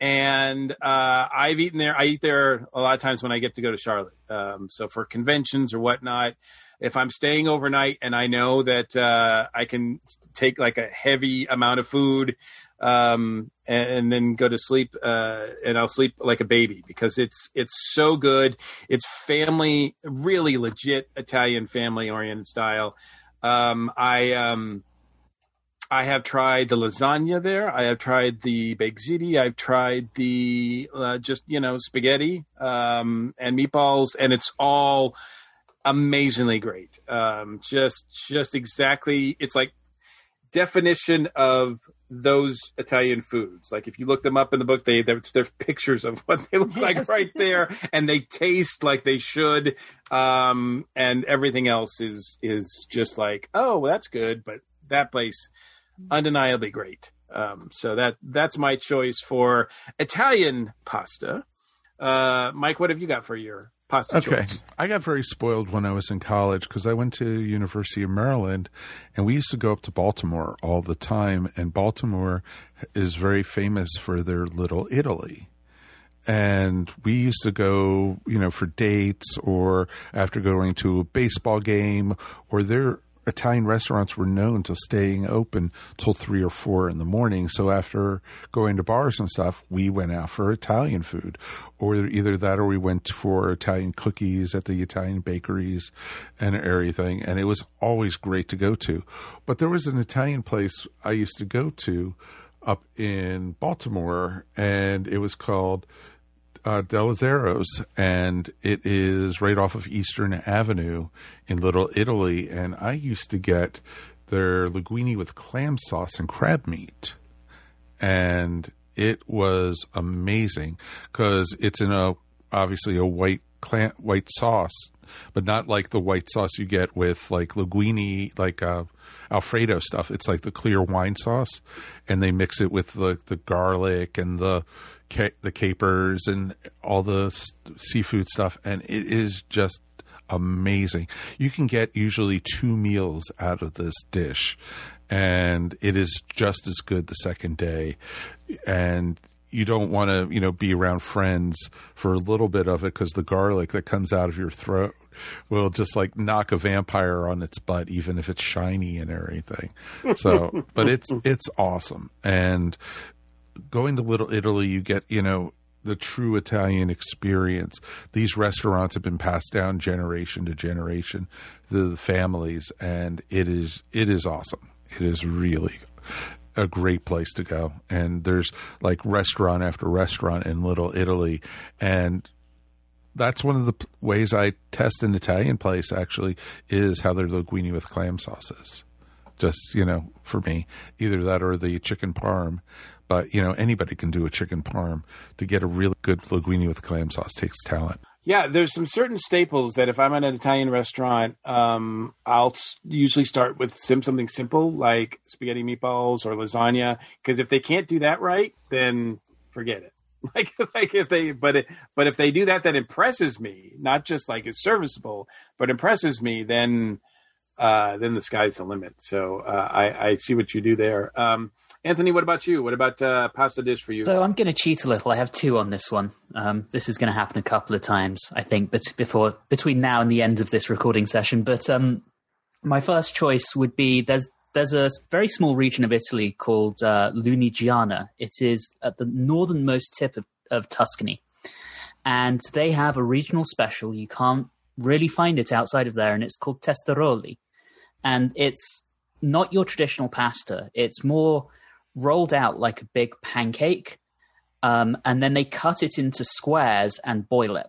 and uh, I've eaten there. I eat there a lot of times when I get to go to Charlotte. Um, so for conventions or whatnot, if I'm staying overnight and I know that uh, I can take like a heavy amount of food um, and, and then go to sleep, uh, and I'll sleep like a baby because it's it's so good. It's family, really legit Italian family oriented style. Um, I um, I have tried the lasagna there. I have tried the baked ziti. I've tried the uh, just you know spaghetti um, and meatballs, and it's all amazingly great. Um, just just exactly. It's like definition of those Italian foods. Like if you look them up in the book, they there's, there's pictures of <laughs> what they look like right there, and they taste like they should. Um, and everything else is is just like, oh, well, that's good, but that place undeniably great. Um, so that that's my choice for Italian pasta. Uh, Mike, what have you got for your pasta Okay. choice? I got very spoiled when I was in college because I went to University of Maryland and we used to go up to Baltimore all the time and Baltimore is very famous for their little Italy. And we used to go, you know, for dates or after going to a baseball game or their Italian restaurants were known to staying open till three or four in the morning. So after going to bars and stuff, we went out for Italian food, or either that or we went for Italian cookies at the Italian bakeries and everything. And it was always great to go to. But there was an Italian place I used to go to up in Baltimore, and it was called uh, and it is right off of Eastern Avenue in Little Italy. And I used to get their linguine with clam sauce and crab meat, and it was amazing because it's in a obviously a white clam white sauce, but not like the white sauce you get with like linguine, like uh, Alfredo stuff. It's like the clear wine sauce, and they mix it with the the garlic and the ca- the capers and all the seafood stuff, and it is just amazing. You can get usually two meals out of this dish, and it is just as good the second day. And you don't want to, you know, be around friends for a little bit of it because the garlic that comes out of your throat will just like knock a vampire on its butt, even if it's shiny and everything. So, but it's <laughs> it's awesome and going to Little Italy, you get, you know, the true Italian experience. These restaurants have been passed down generation to generation the families, and it is it is awesome. It is really a great place to go. And there's like restaurant after restaurant in Little Italy, and that's one of the ways I test an Italian place. Actually, is how their linguine with clam sauce is just you know for me either that or the chicken parm but you know anybody can do a chicken parm to get a really good linguine with clam sauce takes talent Yeah, there's some certain staples that if I'm at an Italian restaurant, um, I'll usually start with sim- something simple like spaghetti meatballs or lasagna. Because if they can't do that right, then forget it. <laughs> Like, like if they, but it, but if they do that, that impresses me. Not just like is serviceable, but impresses me. Then, uh, then the sky's the limit. So uh, I, I see what you do there. Um, Anthony, what about you? What about uh, pasta dish for you? So I'm going to cheat a little. I have two on this one. Um, this is going to happen a couple of times, I think, but before between now and the end of this recording session. But um, my first choice would be there's there's a very small region of Italy called uh, Lunigiana. It is at the northernmost tip of, of Tuscany, and they have a regional special. You can't really find it outside of there, and it's called testaroli, and it's not your traditional pasta. It's more rolled out like a big pancake, um, and then they cut it into squares and boil it.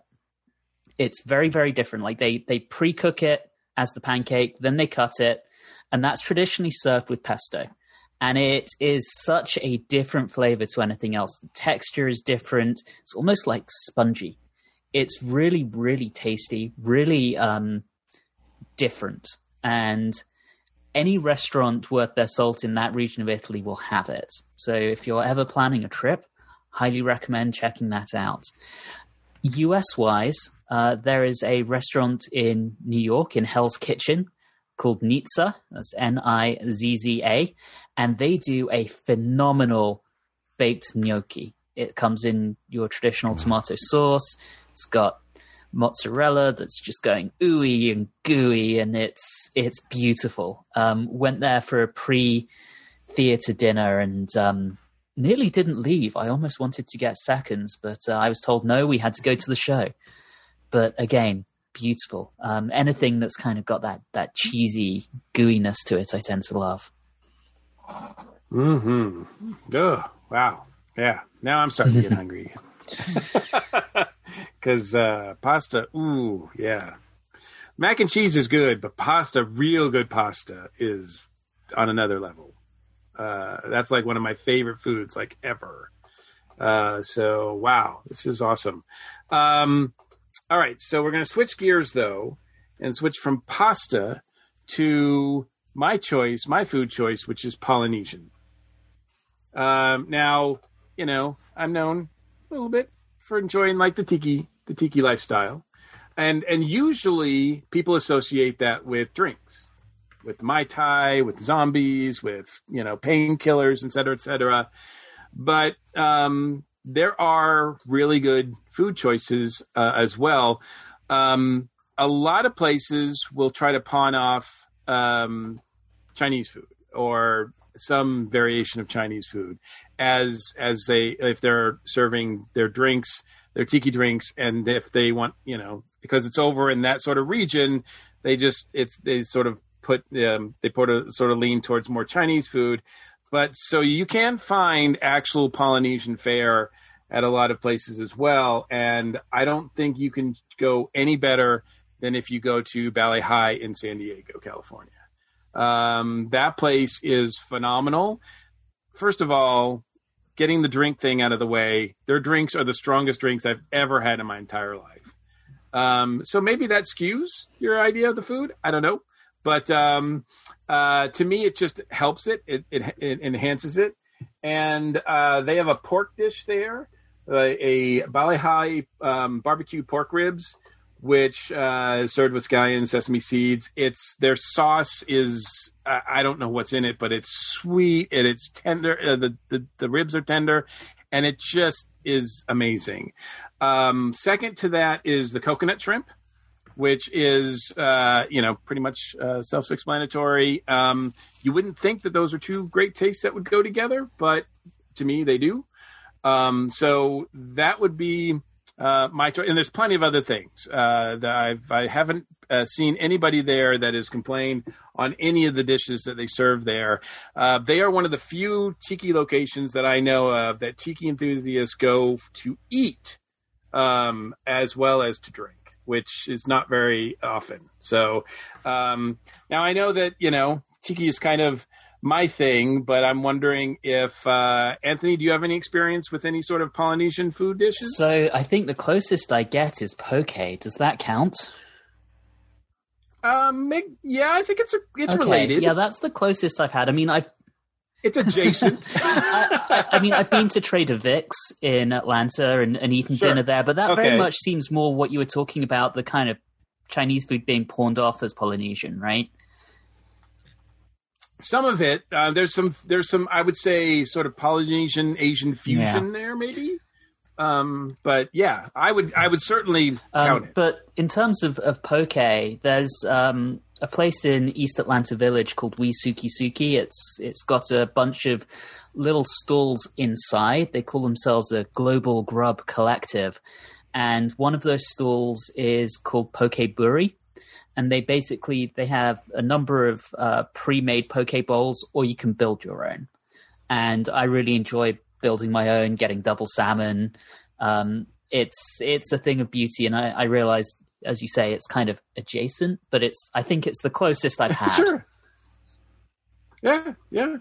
It's very, very different. Like they they pre cook it as the pancake, then they cut it, and that's traditionally served with pesto. And it is such a different flavor to anything else. The texture is different. It's almost like spongy. It's really, really tasty, really um, different. And any restaurant worth their salt in that region of Italy will have it. So if you're ever planning a trip, highly recommend checking that out. US wise, uh, there is a restaurant in New York in Hell's Kitchen called Nizza. That's N I Z Z A. And they do a phenomenal baked gnocchi. It comes in your traditional tomato sauce. It's got mozzarella that's just going ooey and gooey, and it's it's beautiful. Um, went there for a pre theater dinner and um, nearly didn't leave. I almost wanted to get seconds, but uh, I was told no, we had to go to the show. But again, beautiful. Um, anything that's kind of got that that cheesy gooiness to it, I tend to love. Hmm. Oh, wow. Yeah. Now I'm starting to get <laughs> hungry again. <laughs> Because uh, pasta, ooh, yeah. Mac and cheese is good, but pasta, real good pasta, is on another level. Uh, that's like one of my favorite foods, like ever. Uh, so wow, this is awesome. Um, all right, so we're going to switch gears though, and switch from pasta to my choice, my food choice, which is Polynesian. Um, now, you know, I'm known a little bit for enjoying like the tiki, the tiki lifestyle, and and usually people associate that with drinks, with mai tai, with zombies, with you know painkillers, et cetera, et cetera. But um, there are really good food choices uh, as well. Um, a lot of places will try to pawn off um, Chinese food or some variation of Chinese food. As as they if they're serving their drinks, their tiki drinks, and if they want you know because it's over in that sort of region, they just it's they sort of put um, they put a sort of lean towards more Chinese food, but so you can find actual Polynesian fare at a lot of places as well, and I don't think you can go any better than if you go to Bali Hai in San Diego, California. Um, that place is phenomenal. First of all, getting the drink thing out of the way, their drinks are the strongest drinks I've ever had in my entire life. Um, so maybe that skews your idea of the food. I don't know, but um, uh, to me, it just helps it. It, it, it enhances it. And uh, they have a pork dish there, uh, a Bali Hai um, barbecue pork ribs which uh, is served with scallion sesame seeds. It's their sauce is I, I don't know what's in it, but it's sweet and it's tender. Uh, the, the the ribs are tender, and it just is amazing. Um, second to that is the coconut shrimp, which is uh, you know pretty much uh, self-explanatory. Um, you wouldn't think that those are two great tastes that would go together, but to me they do. Um, so that would be uh, my choice. And there's plenty of other things uh, that I've I haven't uh, seen anybody there that has complained on any of the dishes that they serve there. Uh, they are one of the few tiki locations that I know of that tiki enthusiasts go to eat um, as well as to drink. Which is not very often. So um, now I know that you know tiki is kind of my thing, but I'm wondering if uh, Anthony, do you have any experience with any sort of Polynesian food dishes? So I think the closest I get is poke. Does that count? Um, yeah, I think it's a, it's okay. related. Yeah, that's the closest I've had. I mean, I've it's adjacent. <laughs> I, I, I, mean, I've been to Trader Vic's in Atlanta and, and eaten Sure. dinner there, but that Okay. very much seems more what you were talking about the kind of Chinese food being pawned off as Polynesian, right? Some of it, uh, there's some, there's some, I would say, sort of Polynesian Asian fusion there, maybe. Um, but yeah, I would, I would certainly count Um, it. but in terms of, of poke, there's um, a place in East Atlanta Village called Wisuki Suki. It's it's got a bunch of little stalls inside. They call themselves a global grub collective, and one of those stalls is called Poke Buri. And they basically they have a number of uh, pre-made poke bowls, or you can build your own. And I really enjoy building my own, getting double salmon. Um, it's it's a thing of beauty, and I, I realized, as you say, it's kind of adjacent, but it's I think it's the closest I've <laughs> had. Sure. Yeah, yeah.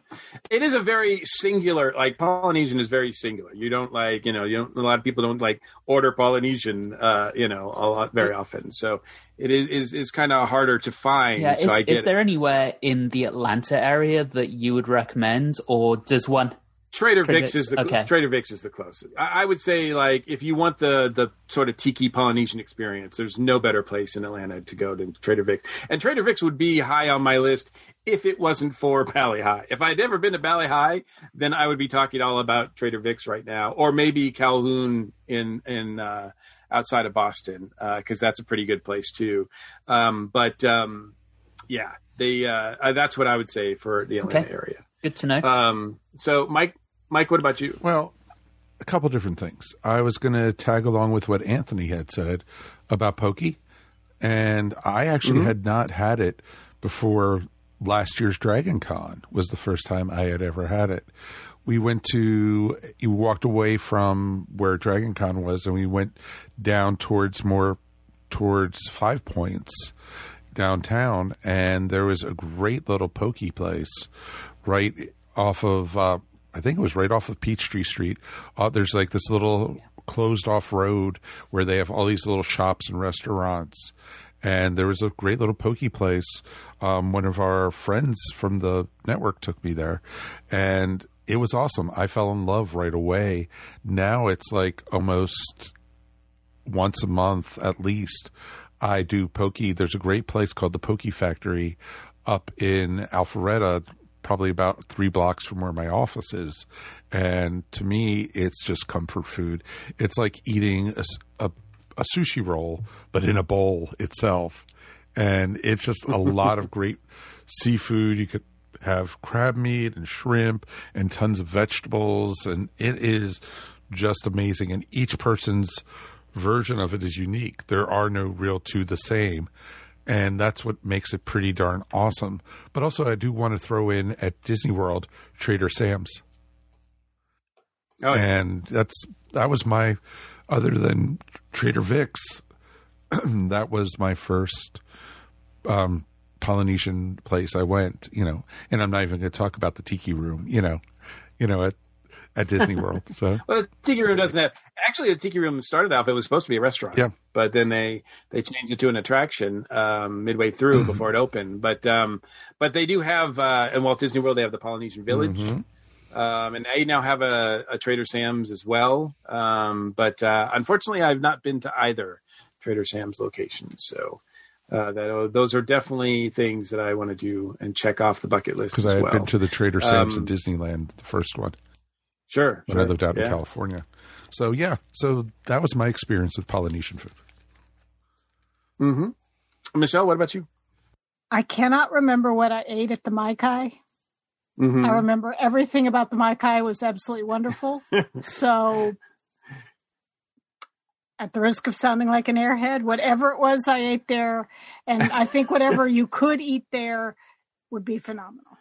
It is a very singular. Like Polynesian is very singular. You don't like, you know, you don't. A lot of people don't like order Polynesian, uh, you know, a lot very often. So it is is, is kind of harder to find. Yeah, so is, is there anywhere in the Atlanta area that you would recommend, or does one? Trader, Trader Vic's Vic's, is the okay. Trader Vic's is the closest. I, I would say like if you want the the sort of tiki Polynesian experience, there's no better place in Atlanta to go than Trader Vic's. And Trader Vic's would be high on my list if it wasn't for Bali Hai. If I'd ever been to Bali Hai, then I would be talking all about Trader Vic's right now, or maybe Kowloon in in uh, outside of Boston because that's a pretty good place too. Um, but um, yeah, they uh, uh, that's what I would say for the Atlanta Okay. area. Good to know. Um, so, Mike, Mike, what about you? Well, a couple different things. I was going to tag along with what Anthony had said about Pokey, and I actually Mhm. had not had it before last year's Dragon Con was the first time I had ever had it. We went to, we walked away from where Dragon Con was, and we went down towards more towards Five Points downtown, and there was a great little pokey place right off of uh, I think it was right off of Peachtree Street. Uh, there's like this little closed off road where they have all these little shops and restaurants. And there was a great little pokey place. Um, one of our friends from the network took me there, and it was awesome. I fell in love right away. Now it's like almost once a month at least. I do pokey. There's a great place called the Pokey Factory up in Alpharetta, probably about three blocks from where my office is. And to me, it's just comfort food. It's like eating a, a, a sushi roll, but in a bowl itself. And it's just a <laughs> lot of great seafood. You could have crab meat and shrimp and tons of vegetables. And it is just amazing. And each person's version of it is unique. There are no real two the same and that's what makes it pretty darn awesome. But also, I do want to throw in at Disney World Trader Sam's. Oh, yeah. and that's that was my other than Trader Vic's. <clears throat> that was my first um, Polynesian place I went. You know, and I'm not even going to talk about the Tiki Room. You know, you know at at Disney World. <laughs> So well, the Tiki Room doesn't have. Actually, the Tiki Room started off. It was supposed to be a restaurant. Yeah. But then they they changed it to an attraction um, midway through mm-hmm. before it opened. But um, but they do have uh, in Walt Disney World they have the Polynesian Village. Mm-hmm. Um, and they now have a, a Trader Sam's as well. Um, but uh, unfortunately, I've not been to either Trader Sam's locations. So uh, that those are definitely things that I want to do and check off the bucket list. Because I had well. been to the Trader Sam's um, in Disneyland, the first one. Sure. When sure. I lived out yeah. in California. So yeah, so that was my experience with Polynesian food. Mm-hmm. Michelle, what about you? I cannot remember what I ate at the Mai Kai. Mm-hmm. I remember everything about the Mai Kai was absolutely wonderful. <laughs> so, at the risk of sounding like an airhead, whatever it was I ate there, and I think whatever <laughs> you could eat there would be phenomenal.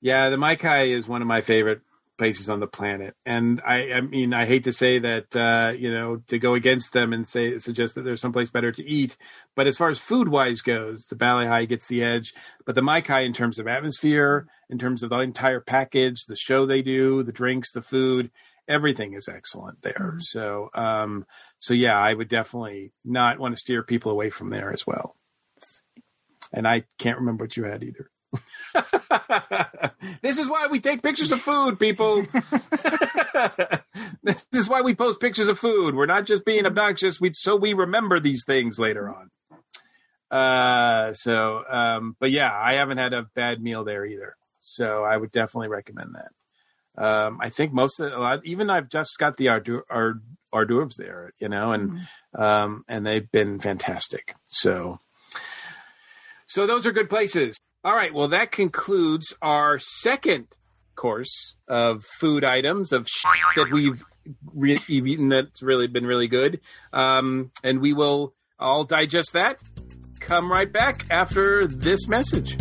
Yeah, the Mai Kai is one of my favorite places on the planet. And I, I mean, I hate to say that, uh, you know, to go against them and say suggest that there's someplace better to eat. But as far as food wise goes, the Hai gets the edge. But the Mai Kai, in terms of atmosphere, in terms of the entire package, the show they do, the drinks, the food, everything is excellent there. Mm-hmm. So, um, so yeah, I would definitely not want to steer people away from there as well. And I can't remember what you had either. <laughs> this is why we take pictures of food, people. <laughs> this is why we post pictures of food. We're not just being obnoxious. We so we remember these things later on. Uh, so, um, but yeah, I haven't had a bad meal there either. So I would definitely recommend that. Um, I think most of a lot, even I've just got the hors d'oeuvres there, you know, and mm-hmm. um, and they've been fantastic. So, so those are good places. All right. Well, that concludes our second course of food items of that we've re- eaten that's really been really good. Um, and we will all digest that. Come right back after this message.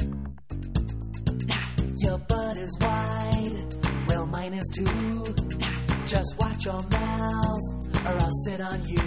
Your butt is wide. Well, mine is too. Just watch your mouth, or I'll sit on you.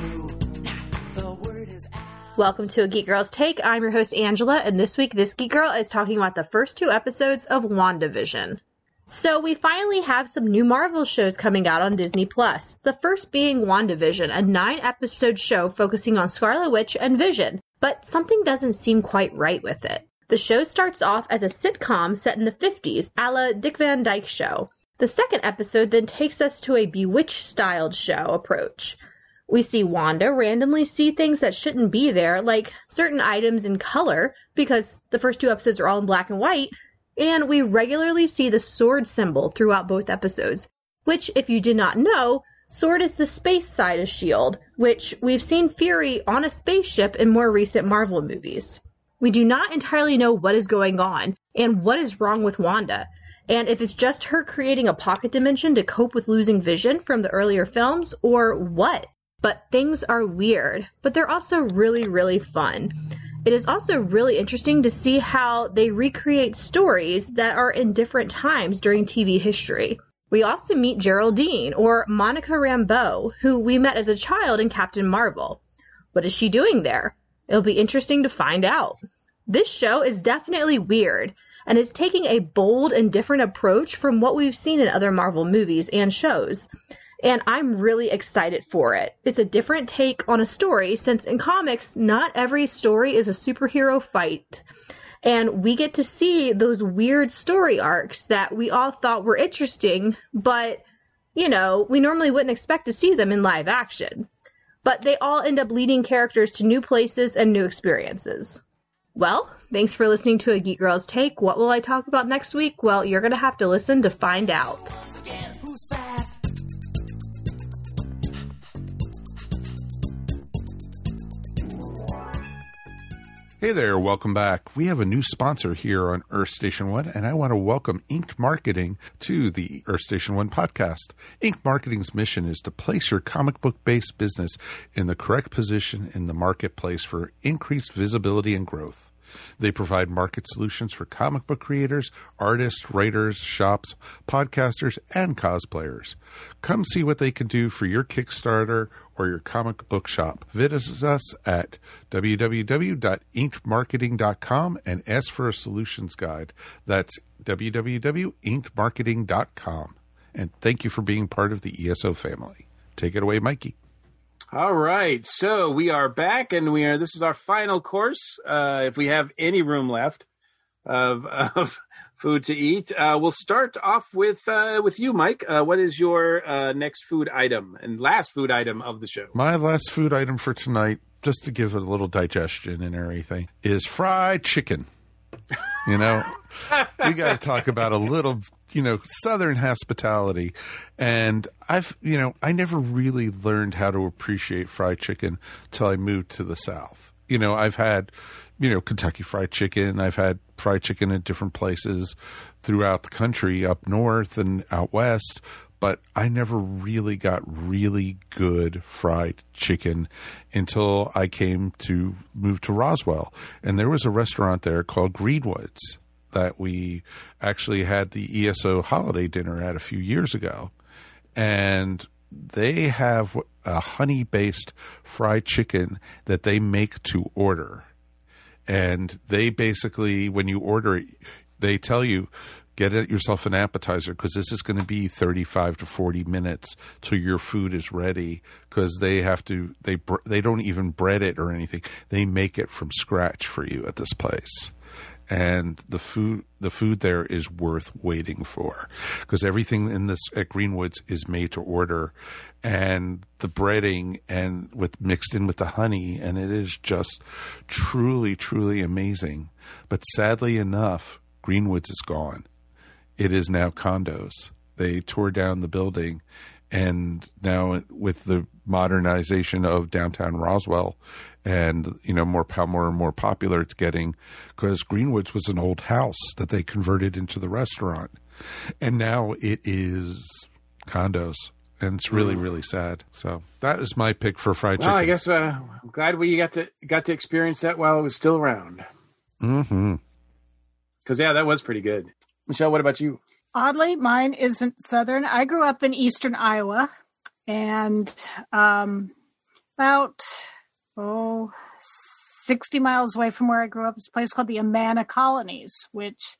Welcome to a Geek Girl's Take. I'm your host Angela, and this week this Geek Girl is talking about the first two episodes of WandaVision. So we finally have some new Marvel shows coming out on Disney Plus. The first being WandaVision, a nine-episode show focusing on Scarlet Witch and Vision. But something doesn't seem quite right with it. The show starts off as a sitcom set in the 50s, a la Dick Van Dyke Show. The second episode then takes us to a Bewitched-styled show approach. We see Wanda randomly see things that shouldn't be there, like certain items in color, because the first two episodes are all in black and white, and we regularly see the S.W.O.R.D. symbol throughout both episodes, which, if you did not know, S.W.O.R.D. is the space side of S.H.I.E.L.D., which we've seen Fury on a spaceship in more recent Marvel movies. We do not entirely know what is going on and what is wrong with Wanda, and if it's just her creating a pocket dimension to cope with losing vision from the earlier films, or what. But things are weird, but they're also really, really fun. It is also really interesting to see how they recreate stories that are in different times during TV history. We also meet Geraldine, or Monica Rambeau, who we met as a child in Captain Marvel. What is she doing there? It'll be interesting to find out. This show is definitely weird, and it's taking a bold and different approach from what we've seen in other Marvel movies and shows. And I'm really excited for it. It's a different take on a story since in comics, not every story is a superhero fight. And we get to see those weird story arcs that we all thought were interesting, but, you know, we normally wouldn't expect to see them in live action. But they all end up leading characters to new places and new experiences. Well, thanks for listening to a Geek Girls Take. What will I talk about next week? Well, you're going to have to listen to find out. Hey there, welcome back. We have a new sponsor here on Earth Station One, and I want to welcome Inked Marketing to the Earth Station One podcast. Inked Marketing's mission is to place your comic book based business in the correct position in the marketplace for increased visibility and growth. They provide market solutions for comic book creators, artists, writers, shops, podcasters, and cosplayers. Come see what they can do for your Kickstarter or your comic book shop. Visit us at www.inkmarketing.com and ask for a solutions guide. That's www.inkmarketing.com. And thank you for being part of the ESO family. Take it away, Mikey. All right, so we are back, and we are. This is our final course. Uh, if we have any room left of, <laughs> of food to eat, uh, we'll start off with uh, with you, Mike. Uh, what is your uh, next food item and last food item of the show? My last food item for tonight, just to give a little digestion and everything, is fried chicken. You know, we got to talk about a little, you know, Southern hospitality. And I've, you know, I never really learned how to appreciate fried chicken till I moved to the South. You know, I've had, you know, Kentucky fried chicken. I've had fried chicken in different places throughout the country, up north and out west but I never really got really good fried chicken until I came to move to Roswell. And there was a restaurant there called Greenwoods that we actually had the ESO holiday dinner at a few years ago. And they have a honey based fried chicken that they make to order. And they basically, when you order it, they tell you get yourself an appetizer because this is going to be 35 to 40 minutes till your food is ready because they have to they they don't even bread it or anything. They make it from scratch for you at this place. And the food the food there is worth waiting for because everything in this at Greenwoods is made to order. And the breading and with mixed in with the honey and it is just truly truly amazing. But sadly enough Greenwoods is gone it is now condos. They tore down the building, and now with the modernization of downtown Roswell, and you know more more and more popular it's getting, because Greenwoods was an old house that they converted into the restaurant, and now it is condos and it's really really sad. So that is my pick for fried chicken. Well, I guess uh, I'm glad we got to got to experience that while it was still around. Mm-hmm. Because yeah, that was pretty good. Michelle, what about you? Oddly, mine isn't southern. I grew up in eastern Iowa, and um, about oh, 60 miles away from where I grew up is a place called the Amana Colonies, which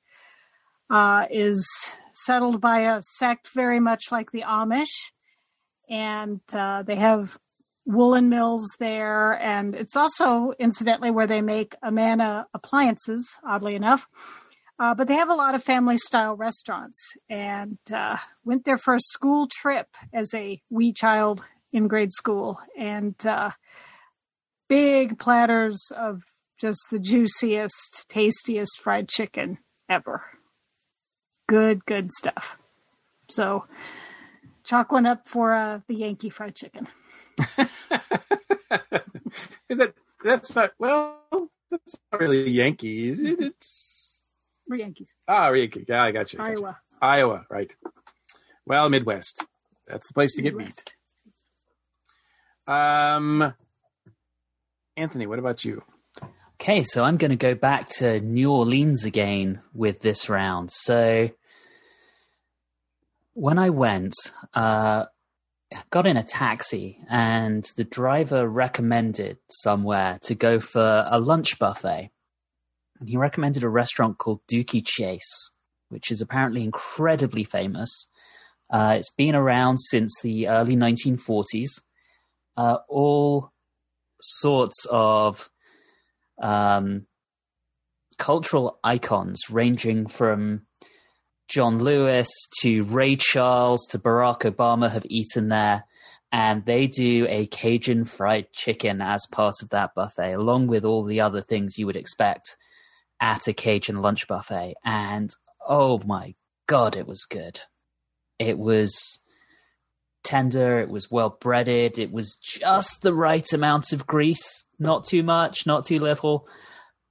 uh, is settled by a sect very much like the Amish, and uh, they have woolen mills there, and it's also incidentally where they make Amana appliances. Oddly enough. Uh, but they have a lot of family style restaurants and uh, went there for a school trip as a wee child in grade school and uh, big platters of just the juiciest, tastiest fried chicken ever. Good, good stuff. So, chalk one up for uh, the Yankee fried chicken. <laughs> Is that that's not well? That's not really Yankee, is it? It's we're Yankees. Ah, Yankees. Yeah, I got you. Iowa. Got you. Iowa, right. Well, Midwest. That's the place to Midwest. get meat. Um, Anthony, what about you? Okay, so I'm going to go back to New Orleans again with this round. So when I went, uh, got in a taxi and the driver recommended somewhere to go for a lunch buffet. And he recommended a restaurant called Dooky Chase, which is apparently incredibly famous. Uh, it's been around since the early 1940s. Uh, all sorts of um, cultural icons, ranging from John Lewis to Ray Charles to Barack Obama, have eaten there. And they do a Cajun fried chicken as part of that buffet, along with all the other things you would expect at a Cajun lunch buffet. And oh my God, it was good. It was tender, it was well breaded, it was just the right amount of grease, not too much, not too little.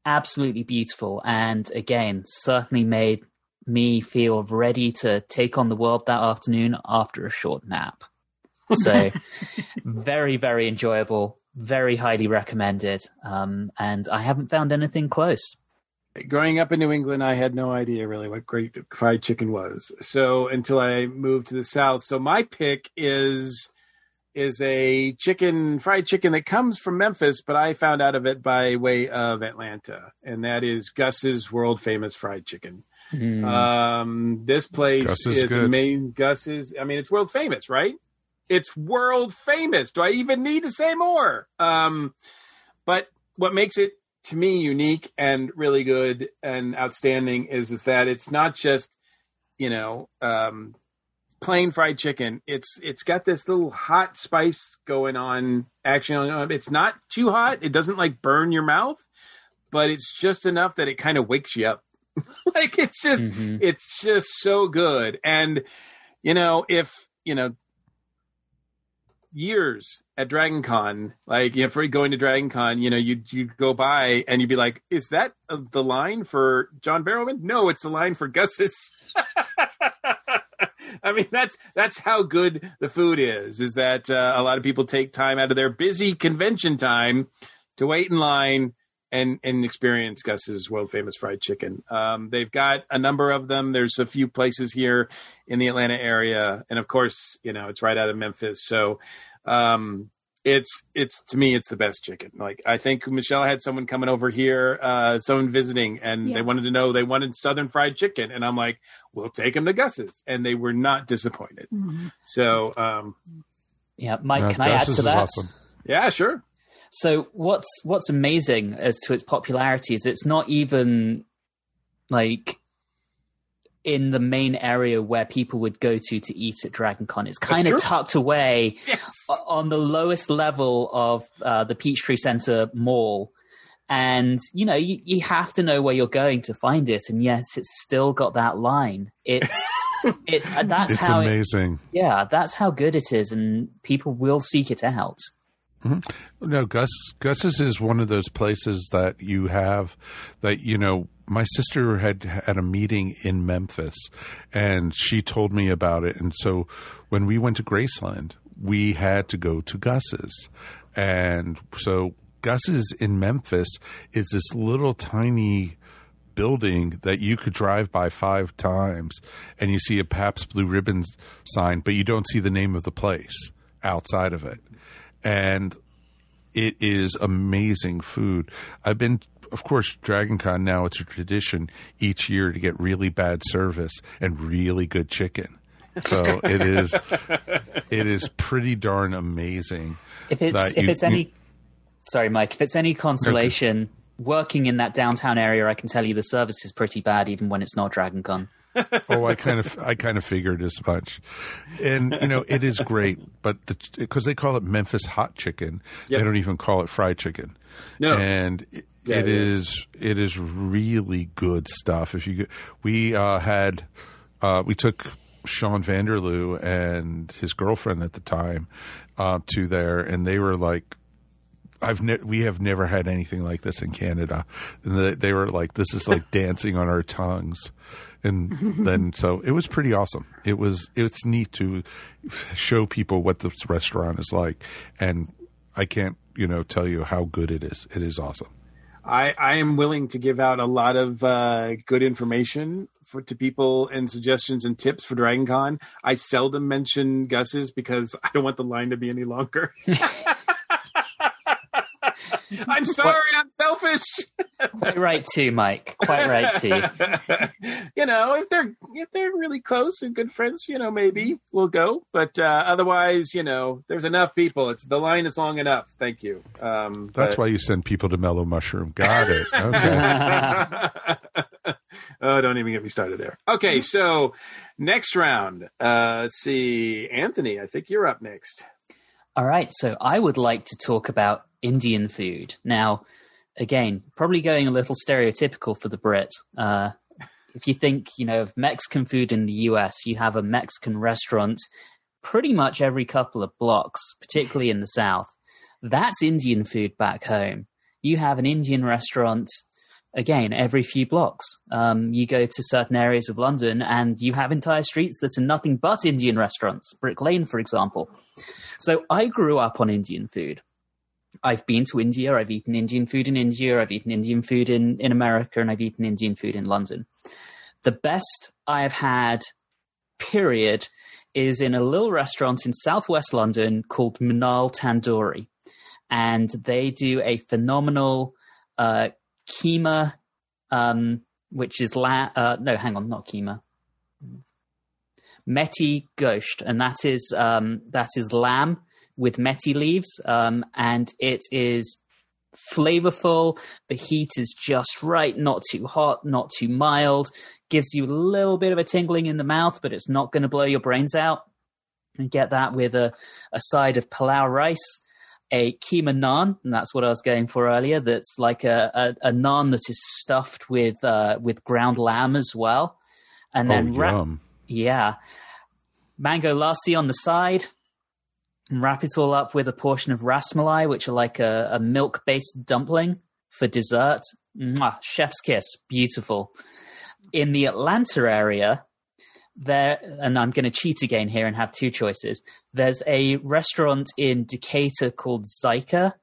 Absolutely beautiful. And again, certainly made me feel ready to take on the world that afternoon after a short nap. So, <laughs> very, very enjoyable, very highly recommended. Um, and I haven't found anything close. Growing up in New England, I had no idea really what great fried chicken was. So until I moved to the South, so my pick is is a chicken fried chicken that comes from Memphis, but I found out of it by way of Atlanta, and that is Gus's world famous fried chicken. Mm. Um, this place Gus is is, good. amazing. Gus's, I mean, it's world famous, right? It's world famous. Do I even need to say more? Um, but what makes it to me unique and really good and outstanding is is that it's not just you know um, plain fried chicken. It's it's got this little hot spice going on. Actually, it's not too hot. It doesn't like burn your mouth, but it's just enough that it kind of wakes you up. <laughs> like it's just Mhm. it's just so good. And you know if you know years at Dragon Con, like you know, for going to Dragon Con, you know, you'd you'd go by and you'd be like, "Is that uh, the line for John Barrowman?" No, it's the line for Gus's. <laughs> I mean, that's that's how good the food is. Is that uh, a lot of people take time out of their busy convention time to wait in line and and experience Gus's world famous fried chicken. Um, they've got a number of them. There's a few places here in the Atlanta area, and of course, you know, it's right out of Memphis. So, um, it's it's to me, it's the best chicken. Like I think Michelle had someone coming over here, uh, someone visiting, and Yeah. they wanted to know they wanted Southern fried chicken, and I'm like, we'll take them to Gus's, and they were not disappointed. Mhm. So, um, Yeah, Mike, Yeah, can I add to that? awesome. yeah, sure. So what's what's amazing as to its popularity is it's not even like in the main area where people would go to to eat at Dragon Con. It's kind of true. tucked away Yes. on the lowest level of uh, the Peachtree Center Mall. And you know you, you have to know where you're going to find it, and yes, it's still got that line. It's it. uh, That's It's how. It, amazing. yeah, that's how good it is, and people will seek it out. Mm-hmm. No, Gus Gus's is one of those places that you have that you know. My sister had had a meeting in Memphis, and she told me about it. And so, when we went to Graceland, we had to go to Gus's, and so Gus's in Memphis is this little tiny building that you could drive by five times, and you see a Pabst Blue Ribbon sign, but you don't see the name of the place outside of it and it is amazing food. I've been, of course, Dragon Con now. It's a tradition each year to get really bad service and really good chicken. So <laughs> it is, it is pretty darn amazing. If it's if you- it's any, sorry, Mike. If it's any consolation, working in that downtown area, I can tell you the service is pretty bad, even when it's not Dragon Con. <laughs> oh, I kind of, I kind of figured as much, and you know, it is great, but because they call it Memphis hot chicken, Yep. they don't even call it fried chicken. No. and it, Yeah, it yeah. is, it is really good stuff. If you, we uh, had, uh, we took Sean Vanderloo and his girlfriend at the time uh, to there, and they were like. I've ne- we have never had anything like this in Canada, and they, they were like, "This is like <laughs> dancing on our tongues," and <laughs> then so it was pretty awesome. It was it's neat to show people what this restaurant is like, and I can't you know tell you how good it is. It is awesome. I, I am willing to give out a lot of uh, good information for to people and suggestions and tips for Dragon Con. I seldom mention Gus's because <laughs> I don't want the line to be any longer. <laughs> <laughs> I'm sorry, I'm selfish. Quite right too, Mike. Quite right too. <laughs> you know, if they're if they're really close and good friends, you know, maybe we'll go. But uh, otherwise, you know, there's enough people. It's the line is long enough. Thank you. Um, That's but- why you send people to Mellow Mushroom. Got it. <laughs> Okay. oh, don't even get me started there. Okay, so next round. Uh, let's see, Anthony. I think you're up next. All right, so I would like to talk about Indian food. Now, again, probably going a little stereotypical for the Brit. Uh, if you think, you know, of Mexican food in the US, you have a Mexican restaurant pretty much every couple of blocks, particularly in the South. That's Indian food back home. You have an Indian restaurant, again, every few blocks. Um, you go to certain areas of London and you have entire streets that are nothing but Indian restaurants. Brick Lane, for example. So I grew up on Indian food. I've been to India, I've eaten Indian food in India, I've eaten Indian food in, in America, and I've eaten Indian food in London. The best I've had, period, is in a little restaurant in southwest London called Munal Tandoori. And they do a phenomenal uh, keema, um, which is la- uh, no, hang on, not keema. Methi gosht, and that is um, that is lamb with methi leaves, um, and it is flavorful. The heat is just right, not too hot, not too mild. Gives you a little bit of a tingling in the mouth, but it's not going to blow your brains out. And get that with a, a side of pilau rice, a keema naan, and that's what I was going for earlier. That's like a, a, a naan that is stuffed with uh, with ground lamb as well, and then oh, wrap- yum. yeah. Mango lassi on the side. And wrap it all up with a portion of rasmalai, which are like a, a milk based dumpling for dessert. Mwah, chef's kiss. Beautiful. In the Atlanta area, there, and I'm going to cheat again here and have two choices. There's a restaurant in Decatur called Zyka,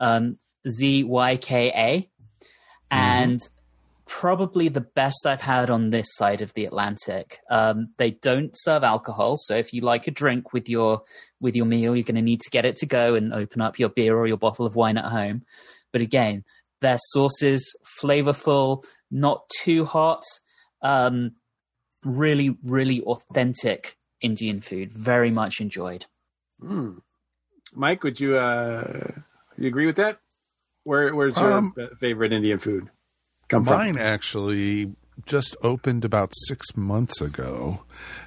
um, Z Y K A, and probably the best I've had on this side of the Atlantic. Um, they don't serve alcohol, so if you like a drink with your with your meal, you're going to need to get it to go and open up your beer or your bottle of wine at home. But again, their sauces flavorful, not too hot, um, really, really authentic Indian food. Very much enjoyed. Hmm. Mike, would you uh, you agree with that? Where where's your Um, favorite Indian food come from? Mine actually just opened about six months ago,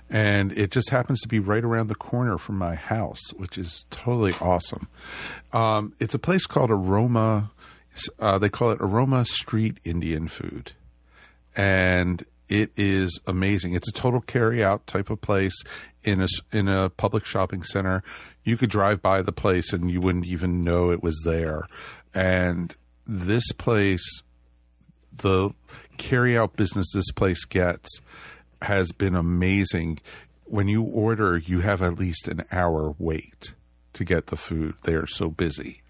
and it just happens to be right around the corner from my house, which is totally awesome. Um, it's a place called Aroma. Uh, they call it Aroma Street Indian Food, and it is amazing. It's a total carry out type of place in a in a public shopping center. You could drive by the place and you wouldn't even know it was there. And this place the carry out business this place gets has been amazing. When you order, you have at least an hour wait to get the food. They are so busy.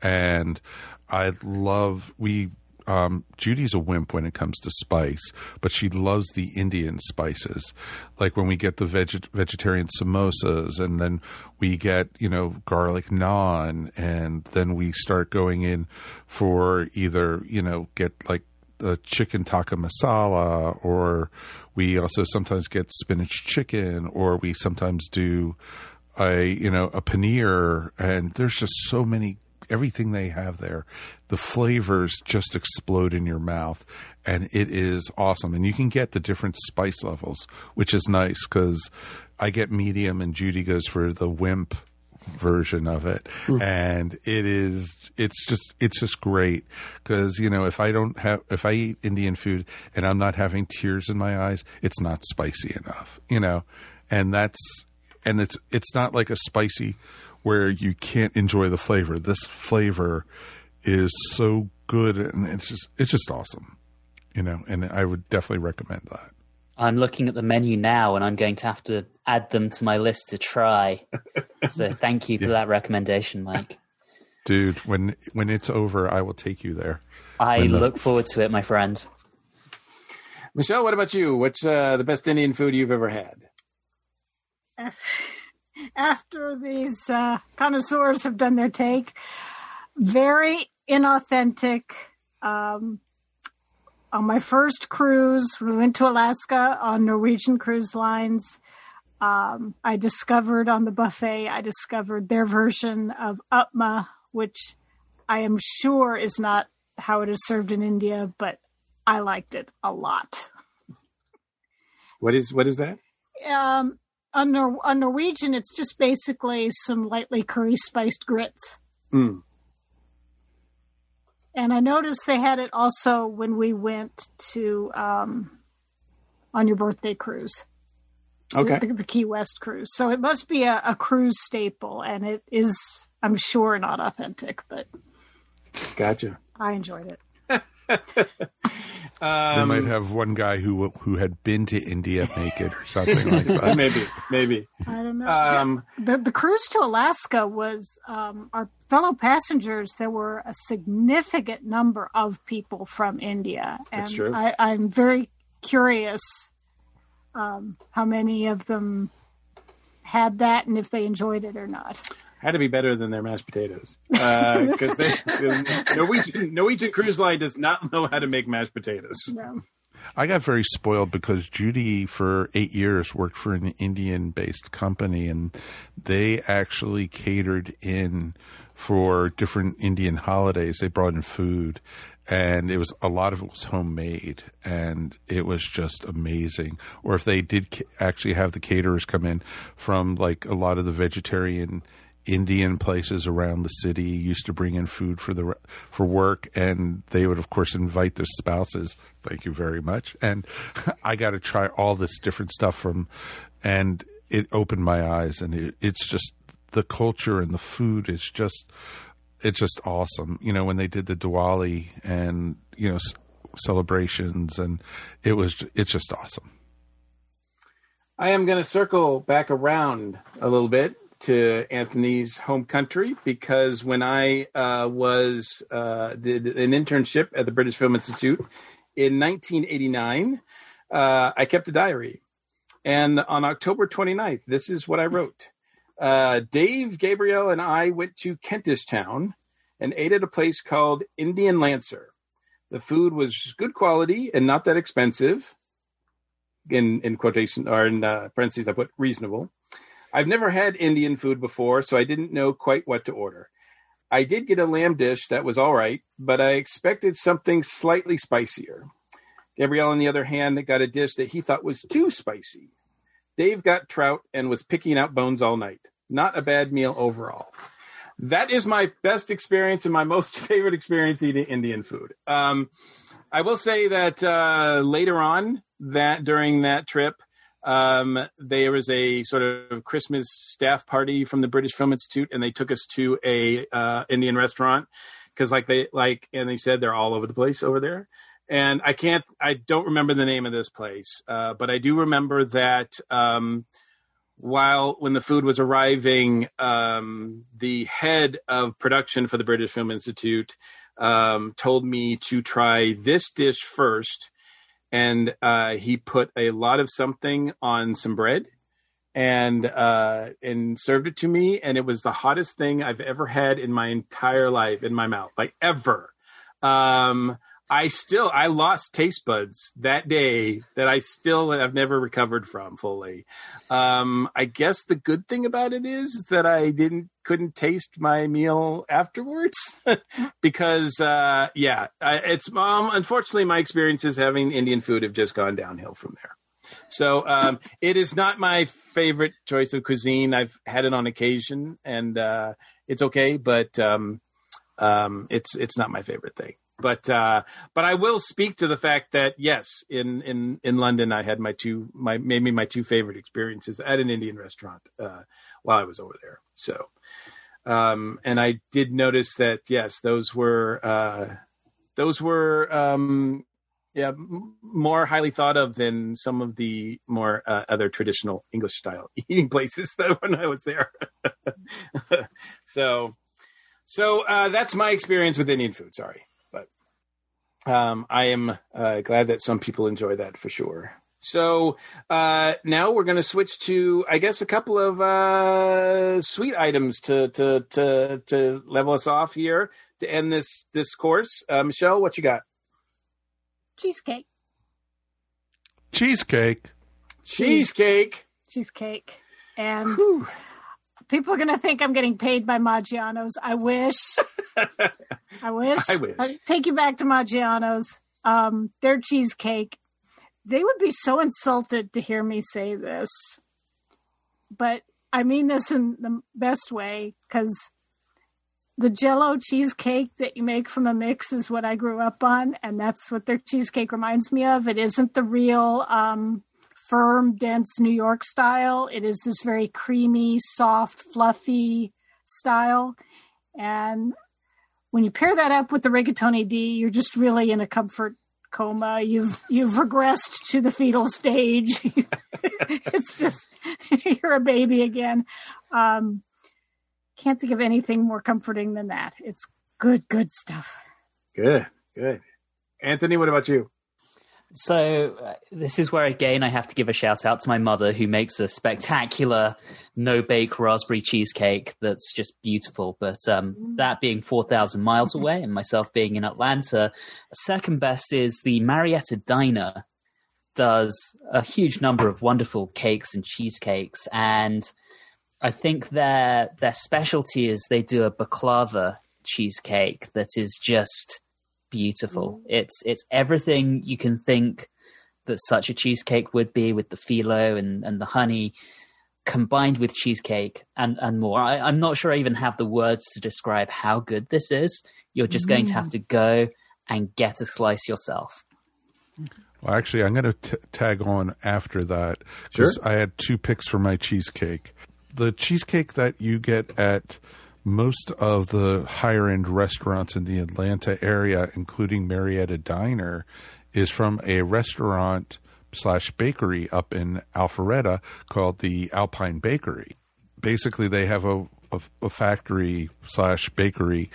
And I love we um, Judy's a wimp when it comes to spice, but she loves the Indian spices. Like when we get the veg- vegetarian samosas, and then we get you know garlic naan, and then we start going in for either you know get like the chicken tikka masala, or we also sometimes get spinach chicken, or we sometimes do a you know a paneer, and there's just so many everything they have there. The flavors just explode in your mouth, and it is awesome. And you can get the different spice levels, which is nice because I get medium, and Judy goes for the wimp version of it. Hmm. And it is it's just it's just great. Because you know if i don't have if i eat indian food and i'm not having tears in my eyes it's not spicy enough you know? And that's and it's it's not like a spicy where you can't enjoy the flavor. This flavor is so good and it's just it's just awesome you know? And i would definitely recommend that I'm looking at the menu now and I'm going to have to add them to my list to try. <laughs> so thank you for that recommendation, Mike. dude when when it's over i will take you there I When the- look forward to it, my friend. Michelle, what about you? What's uh, the best Indian food you've ever had? <laughs> After these uh, connoisseurs have done their take, very inauthentic. Um, on my first cruise, we went to Alaska on Norwegian Cruise Lines. Um, I discovered on the buffet, I discovered their version of upma, which I am sure is not how it is served in India, but I liked it a lot. What is what is that? Um, on, Nor- on Norwegian, it's just basically some lightly curry spiced grits. Mm. And I noticed they had it also when we went to um, on your birthday cruise. Okay. The, the Key West cruise. So it must be a, a cruise staple, and it is, I'm sure, not authentic, but Gotcha. I enjoyed it. <laughs> they Um, might have one guy who who had been to India make it or something like that. <laughs> maybe, maybe. I don't know. Um, the the cruise to Alaska was um, our fellow passengers. There were a significant number of people from India, and That's true. I, I'm very curious um, how many of them had that and if they enjoyed it or not. Had to be better than their mashed potatoes uh, because Norwegian Norwegian Cruise Line does not know how to make mashed potatoes. I got very spoiled because Judy, for eight years, worked for an Indian based company, and they actually catered in for different Indian holidays. They brought in food, and it was a lot of it was homemade, and it was just amazing. Or if they did ca- actually have the caterers come in from like a lot of the vegetarian Indian places around the city used to bring in food for the for work, and they would of course invite their spouses. Thank you very much. And <laughs> I got to try all this different stuff from, and it opened my eyes. And it, it's just the culture and the food is just it's just awesome. You know when they did the Diwali and you know s- celebrations, and it was it's just awesome. I am going to circle back around a little bit to Antony's home country because when I uh, was uh, did an internship at the British Film Institute in 1989, uh, I kept a diary, and on October 29th, this is what I wrote. Uh, Dave, Gabriel, and I went to Kentish Town and ate at a place called Indian Lancer. The food was good quality and not that expensive in in quotation or in uh, parentheses I put reasonable. I've never had Indian food before, so I didn't know quite what to order. I did get a lamb dish that was all right, but I expected something slightly spicier. Gabriel, on the other hand, got a dish that he thought was too spicy. Dave got trout and was picking out bones all night. Not a bad meal overall. That is my best experience and my <laughs> most favorite experience eating Indian food. Um, I will say that uh, later on that during that trip, um, there was a sort of Christmas staff party from the British Film Institute, and they took us to a uh, Indian restaurant because, like they like, and they said they're all over the place over there. And I can't, I don't remember the name of this place, uh, but I do remember that um, while when the food was arriving, um, the head of production for the British Film Institute um, told me to try this dish first, and uh, he put a lot of something on some bread and uh, and served it to me, and it was the hottest thing I've ever had in my entire life in my mouth, like ever. Um, I still I lost taste buds that day that I still have never recovered from fully. Um, I guess the good thing about it is that I didn't couldn't taste my meal afterwards <laughs> because uh, yeah, I, it's um, unfortunately my experiences having Indian food have just gone downhill from there. So um, it is not my favorite choice of cuisine. I've had it on occasion, and uh, it's okay, but um, um, it's it's not my favorite thing. But uh, but I will speak to the fact that yes, in in in London, I had my two my maybe my two favorite experiences at an Indian restaurant uh, while I was over there. So. Um, and I did notice that yes, those were uh, those were um, yeah more highly thought of than some of the more uh, other traditional English style <laughs> eating places <laughs> that when I was there. <laughs> so so uh, that's my experience with Indian food. Sorry, um, I am uh, glad that some people enjoy that for sure. So uh, now we're going to switch to, I guess, a couple of uh, sweet items to to to to level us off here to end this this course. Uh, Michelle, what you got? Cheesecake. Cheesecake. Cheesecake. Cheesecake. And people are going to think I'm getting paid by Maggiano's. I wish. <laughs> I wish. I wish. I'll take you back to Maggiano's. Um, their cheesecake. They would be so insulted to hear me say this. But I mean this in the best way because the jello cheesecake that you make from a mix is what I grew up on, and that's what their cheesecake reminds me of. It isn't the real um, firm, dense New York style. It is this very creamy, soft, fluffy style. And when you pair that up with the Rigatoni D, you're just really in a comfort coma. You've you've regressed to the fetal stage. <laughs> it's just <laughs> you're a baby again. Um, can't think of anything more comforting than that. It's good, good stuff. Good, good. Antony, what about you? So uh, this is where again I have to give a shout out to my mother who makes a spectacular no bake raspberry cheesecake that's just beautiful. But um, that being four thousand miles away and myself being in Atlanta, second best is the Marietta Diner does a huge number of wonderful cakes and cheesecakes and I think their their specialty is they do a baklava cheesecake that is just beautiful. Mm. It's it's everything you can think that such a cheesecake would be with the phyllo and, and the honey combined with cheesecake and, and more. I, I'm not sure I even have the words to describe how good this is. You're just going to have mm. to go and get a slice yourself. Well, actually, I'm going to tag on after that because I had two picks for my cheesecake. The cheesecake that you get at most of the higher end restaurants in the Atlanta area, including Marietta Diner, is from a restaurant slash bakery up in Alpharetta called the Alpine Bakery. Basically, they have a, a, a factory slash bakery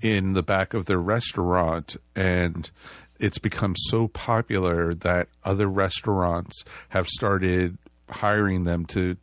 in the back of their restaurant, and it's become so popular that other restaurants have started hiring them to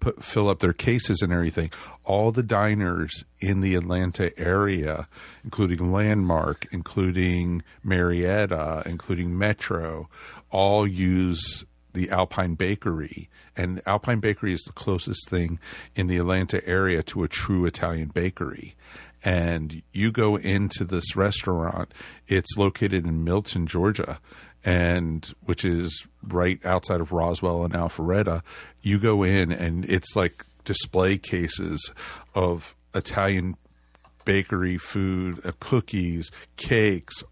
put fill up their cases and everything. All the diners in the Atlanta area, including Landmark, including Marietta, including Metro, all use the Alpine Bakery. And Alpine Bakery is the closest thing in the Atlanta area to a true Italian bakery. And you go into this restaurant, it's located in Milton, Georgia and which is right outside of Roswell and Alpharetta, you go in and it's like display cases of Italian bakery food, uh, cookies, cakes,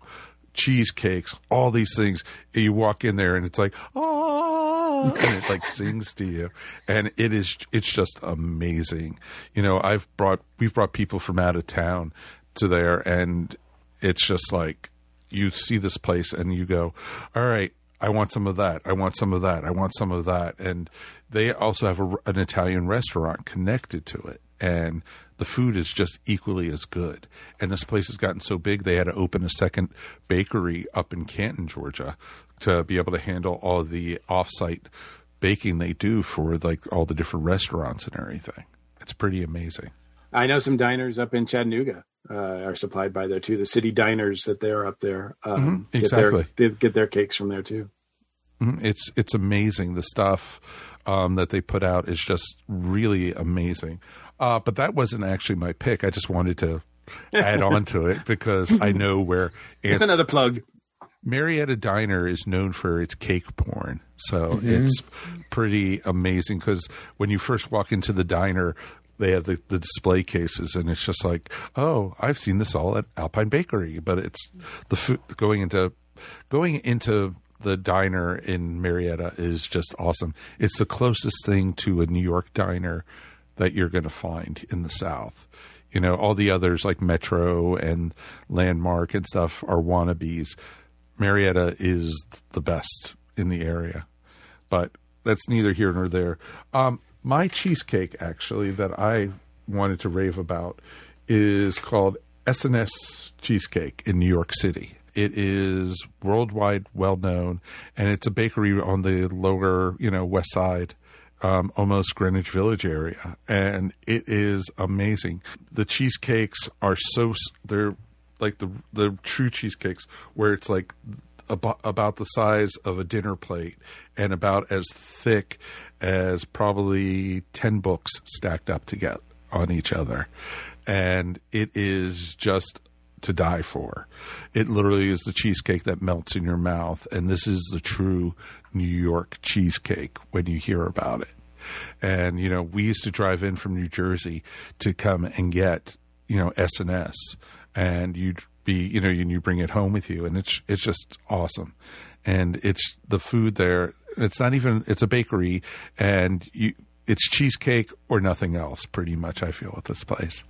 cheesecakes, all these things. You walk in there and it's like, oh, and it like sings to you. And it is, it's just amazing. You know, I've brought, we've brought people from out of town to there and it's just like, you see this place and you go, all right, I want some of that. I want some of that. I want some of that. And they also have a, an Italian restaurant connected to it. And the food is just equally as good. And this place has gotten so big, they had to open a second bakery up in Canton, Georgia, to be able to handle all the offsite baking they do for like all the different restaurants and everything. It's pretty amazing. I know some diners up in Chattanooga uh, are supplied by there too. The city diners that they're up there um, Mhm, get their they get their cakes from there too. Mhm. It's it's amazing. The stuff um, that they put out is just really amazing. Uh, but that wasn't actually my pick. I just wanted to add on to it <laughs> because I know where It's another plug. Marietta Diner is known for its cake porn. So Mhm. it's pretty amazing because when you first walk into the diner, they have the, the display cases, and it's just like, oh, I've seen this all at Alpine Bakery. But it's the food going into going into the diner in Marietta is just awesome. It's the closest thing to a New York diner that you're going to find in the South. You know, all the others like Metro and Landmark and stuff are wannabes. Marietta is the best in the area, but that's neither here nor there. Um, my cheesecake, actually, that I wanted to rave about is called S&S Cheesecake in New York City. it is worldwide well known, and it's a bakery on the lower, you know, west side. Um, almost Greenwich Village area, and it is amazing. The cheesecakes are so they're like the the true cheesecakes where it's like about, about the size of a dinner plate and about as thick as probably 10 books stacked up together on each other. And it is just to die for. It literally is the cheesecake that melts in your mouth. And this is the true new york cheesecake when you hear about it. And you know we used to drive in from new jersey to come and get you know s&s and you'd be you know and you bring it home with you. And it's it's just awesome. And it's the food there it's not even it's a bakery and you it's cheesecake or nothing else pretty much i feel at this place.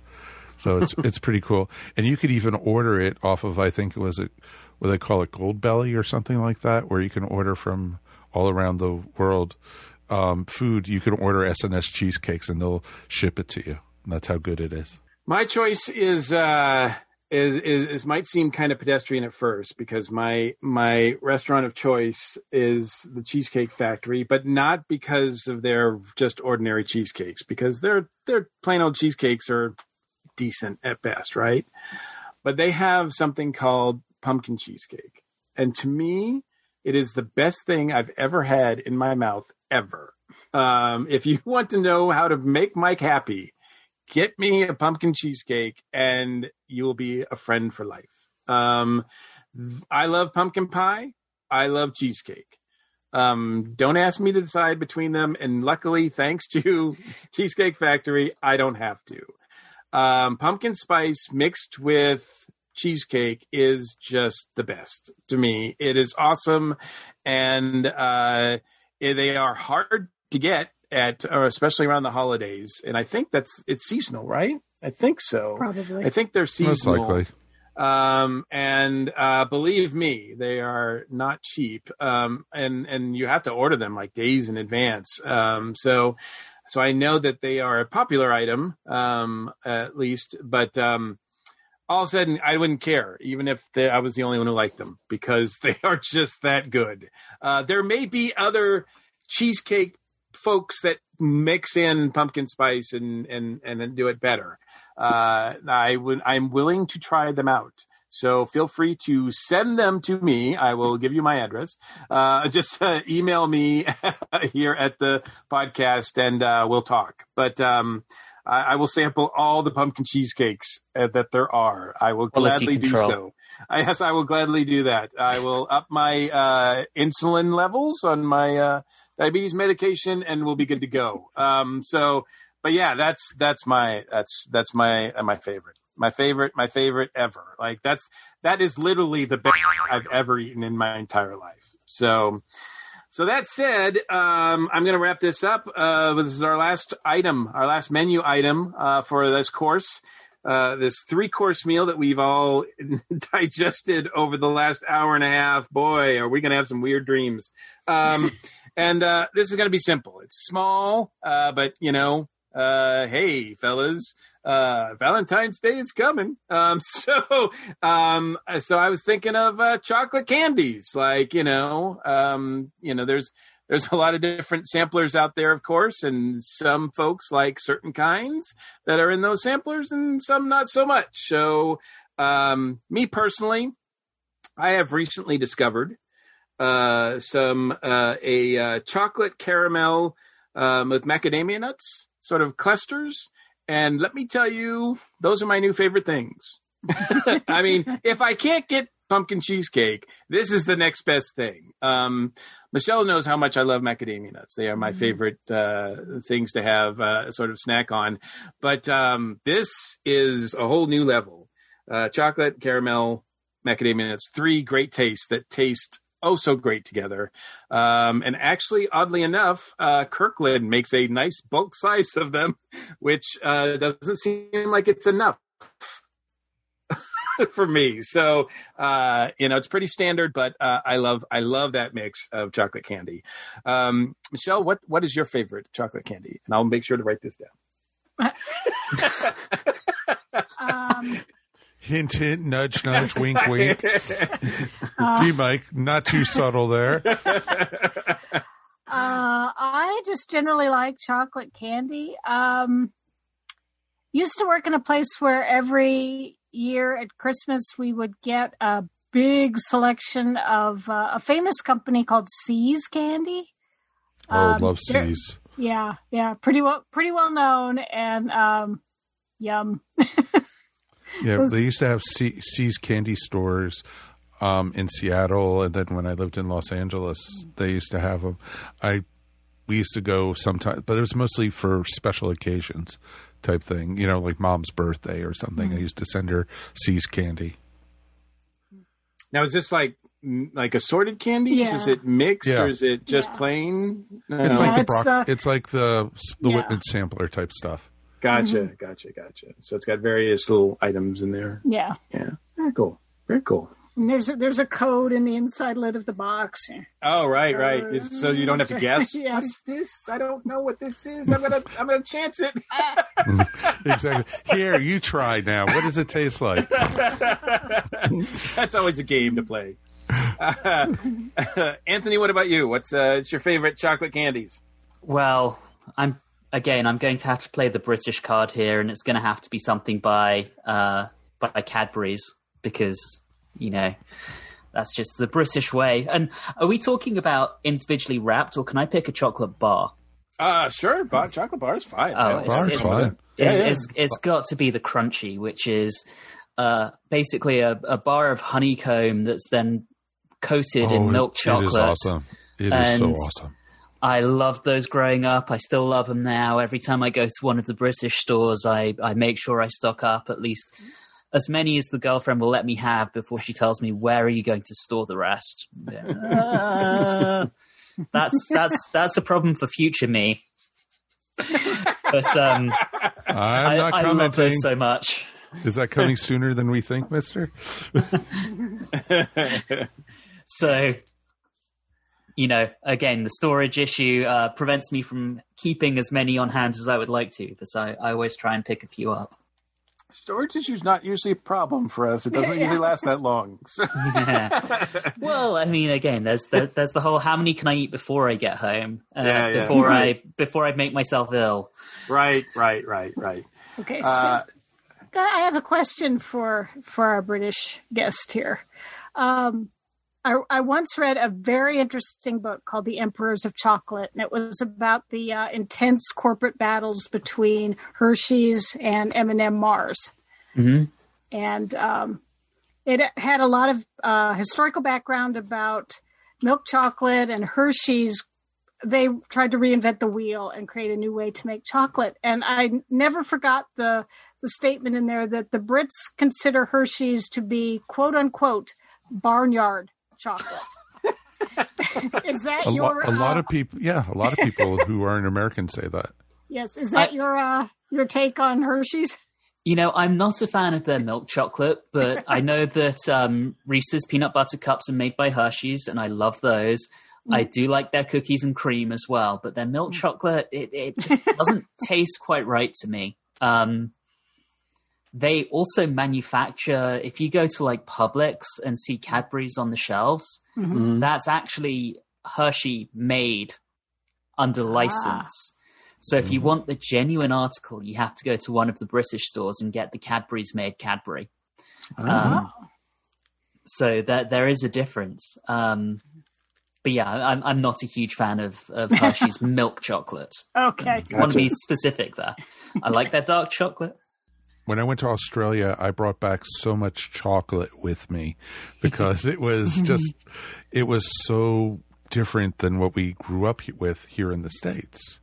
So it's <laughs> it's pretty cool. And you could even order it off of i think it was it what they call it Goldbelly or something like that where you can order from all around the world um, food. You can order s&s cheesecakes and they'll ship it to you. And that's how good it is. My choice is uh is, is is might seem kind of pedestrian at first because my my restaurant of choice is the Cheesecake Factory, but not because of their just ordinary cheesecakes, because their their plain old cheesecakes are decent at best, right? But they have something called pumpkin cheesecake. And to me, it is the best thing I've ever had in my mouth ever. Um, if you <laughs> want to know how to make Mike happy, get me a pumpkin cheesecake and you will be a friend for life. Um, I love pumpkin pie. I love cheesecake. Um, don't ask me to decide between them. And luckily, thanks to <laughs> Cheesecake Factory, I don't have to. Um, pumpkin spice mixed with cheesecake is just the best to me. It is awesome. And uh, they are hard to get at, or especially around the holidays. And I think that's it's seasonal, right? I think so. Probably. I think they're seasonal. most seasonal. likely Um, and uh, believe me, they are not cheap. Um, and and you have to order them like days in advance. Um, so so I know that they are a popular item, um, at least. But um, all of a sudden, I wouldn't care, even if they, I was the only one who liked them, because <laughs> they are just that good. Uh, there may be other cheesecake folks that mix in pumpkin spice and and and then do it better. Uh, I would I'm willing to try them out. So feel free to send them to me. I will give you my address. Uh, <laughs> just uh, email me <laughs> here at the podcast, and uh, we'll talk. But um, I, I will sample all the pumpkin cheesecakes uh, that there are. I will Quality gladly do so. I, yes, I will gladly do that. I will up my uh, insulin levels on my uh, diabetes medication, and we'll be good to go. Um, so, but yeah, that's that's my that's that's my uh, my favorite. My favorite, my favorite ever. Like that's that is literally the best I've ever eaten in my entire life. So, so that said, um, I'm going to wrap this up. Uh, this is our last item, our last menu item uh, for this course. Uh, this three course meal that we've all <laughs> digested over the last hour and a half. Boy, are we going to have some weird dreams. Um, and uh, this is going to be simple. It's small, uh, but you know, uh, hey, fellas, uh, Valentine's Day is coming. Um, <laughs> so, um, so I was thinking of uh, chocolate candies. Like, you know, um, you know, there's there's a lot of different samplers out there, of course, and some folks like certain kinds that are in those samplers, and some not so much. So, um, me personally, I have recently discovered uh, some uh, a uh, chocolate caramel um, with macadamia nuts, sort of clusters. And let me tell you, those are my new favorite things. <laughs> I mean, if I can't get pumpkin cheesecake, this is the next best thing. Um, Michelle knows how much I love macadamia nuts. They are my favorite uh, things to have uh, sort of snack on. But um, this is a whole new level. Uh, chocolate, caramel, macadamia nuts, three great tastes that taste oh so great together. Um, and actually, oddly enough, uh, Kirkland makes a nice bulk size of them, <laughs> which uh, doesn't seem like it's enough <laughs> for me. So uh, you know, it's pretty standard, but uh, I love I love that mix of chocolate candy. Um, Michelle, what what is your favorite chocolate candy? And I'll make sure to write this down. <laughs> Um, Hint, hint, nudge, nudge, <laughs> wink, wink. Uh, Gee, Mike, not too subtle there. Uh, I just generally like chocolate candy. Um, used to work in a place where every year at Christmas we would get a big selection of uh, a famous company called See's Candy. Oh, Um, love they're- See's. Yeah, yeah, pretty well, pretty well known, and um, yum. <laughs> Yeah, Those- they used to have C- See's candy stores um, in Seattle, and then when I lived in Los Angeles, they used to have them. I we used to go sometimes, but it was mostly for special occasions type thing. You know, like mom's birthday or something. I used to send her See's candy. Now, is this like like assorted candies? Yeah. Is it mixed Yeah. or is it just plain? No, It's no. like the it's broc- the- it's like the the Yeah. Whitman sampler type stuff. Gotcha, Mm-hmm. gotcha, gotcha. So it's got various little items in there. Yeah, Yeah, very cool, very cool. and there's a, there's a code in the inside lid of the box. Oh, right, right. It's, so you don't have to guess. <laughs> Yes. What is this? I don't know what this is. I'm gonna, I'm gonna chance it. <laughs> <laughs> exactly. Here, you try now. What does it taste like? That's always a game to play. Uh, Antony, what about you? What's uh, it's your favorite chocolate candies? Well, I'm again. I'm going to have to play the British card here, and it's going to have to be something by uh, by Cadbury's because you know that's just the British way. And are we talking about individually wrapped, or can I pick a chocolate bar? Uh sure. Bar, chocolate bar is fine. Oh, Yeah, it's, bar's it's, fine. Yeah, it's, yeah. it's, it's got to be the Crunchie, which is uh, basically a, a bar of honeycomb that's then coated Oh, in milk chocolate. It is awesome. It is so awesome. I loved those growing up. I still love them now. Every time I go to one of the British stores, I, I make sure I stock up at least as many as the girlfriend will let me have before she tells me where are you going to store the rest. Uh, <laughs> that's that's that's a problem for future me. But um, I'm I, not I love those so much. Is that coming sooner than we think, Mister? <laughs> So, you know, again, the storage issue uh, prevents me from keeping as many on hand as I would like to, but I, I always try and pick a few up. Storage issue is not usually a problem for us. It doesn't <laughs> usually last that long. <laughs> well, I mean, again, there's the, there's the whole how many can I eat before I get home? Uh, Yeah, yeah. Before I before I make myself ill. right, right, right, right. Okay, so Uh, I have a question for for our British guest here. Um, I, I once read a very interesting book called The Emperors of Chocolate, and it was about the uh, intense corporate battles between Hershey's and M&M Mars. hmm and um, it had a lot of uh, historical background about milk chocolate and Hershey's. They tried to reinvent the wheel and create a new way to make chocolate, and I never forgot the the statement in there that the Brits consider Hershey's to be quote unquote barnyard chocolate. <laughs> is that A, lo- your a lot uh, of people, yeah, a lot of people who aren't American say that. yes? Is that your uh, your take on Hershey's? You know, I'm not a fan of their milk chocolate, but <laughs> I know that um, Reese's peanut butter cups are made by Hershey's, and I love those. I do like their cookies and cream as well, but their milk chocolate, it, it just doesn't <laughs> taste quite right to me. Um, they also manufacture, if you go to like Publix and see Cadbury's on the shelves, mm-hmm. Mm-hmm. that's actually Hershey made under ah. license. So if you mm-hmm. want the genuine article, you have to go to one of the British stores and get the Cadbury's made Cadbury. Ah. Um, so there there is a difference. Um, but yeah, I'm I'm not a huge fan of, of <laughs> Hershey's milk chocolate. Okay. I want to be specific there. I like their dark chocolate. When I went to Australia, I brought back so much chocolate with me because it was <laughs> just, it was so different than what we grew up with here in the States.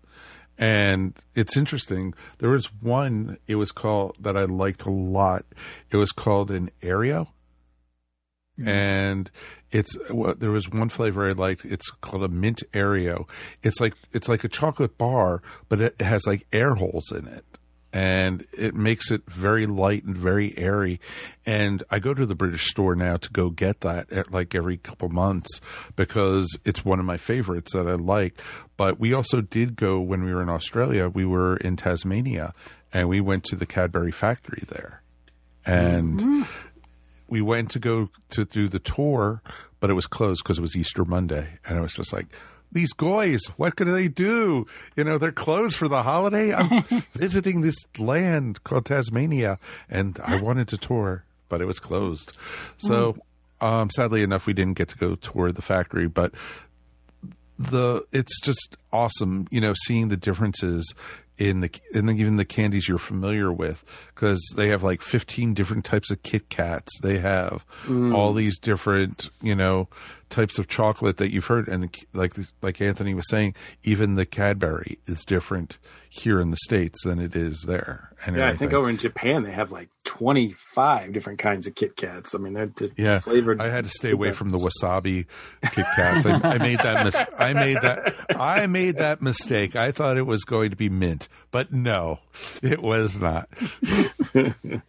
And it's interesting. There was one, it was called, that I liked a lot. It was called an Aero. Mm-hmm. And it's well, there was one flavor I liked. It's called a mint Aero. It's like it's like a chocolate bar, but it has like air holes in it, and it makes it very light and very airy. And I go to the British store now to go get that at like every couple months because it's one of my favorites that I like. But we also did go when we were in Australia. We were in Tasmania, and we went to the Cadbury factory there and Mm-hmm. we went to go to do the tour, but it was closed because it was Easter Monday, and I was just like. These guys, what can they do? You know, they're closed for the holiday. I'm <laughs> visiting this land called Tasmania, and I wanted to tour, but it was closed. So, um, sadly enough, we didn't get to go tour the factory. But the it's just awesome, you know, seeing the differences in the in the, even the candies you're familiar with because they have like 15 different types of Kit Kats. They have Mm. all these different, you know, types of chocolate that you've heard and like like Antony was saying, even the Cadbury is different here in the states than it is there. And Yeah, I think over in Japan they have like 25 different kinds of Kit Kats. I mean, they're Yeah, flavored. I had to stay away from the wasabi Kit Kats. I, I made that. Mis- I made that. I made that mistake. I thought it was going to be mint, but no, it was not. <laughs>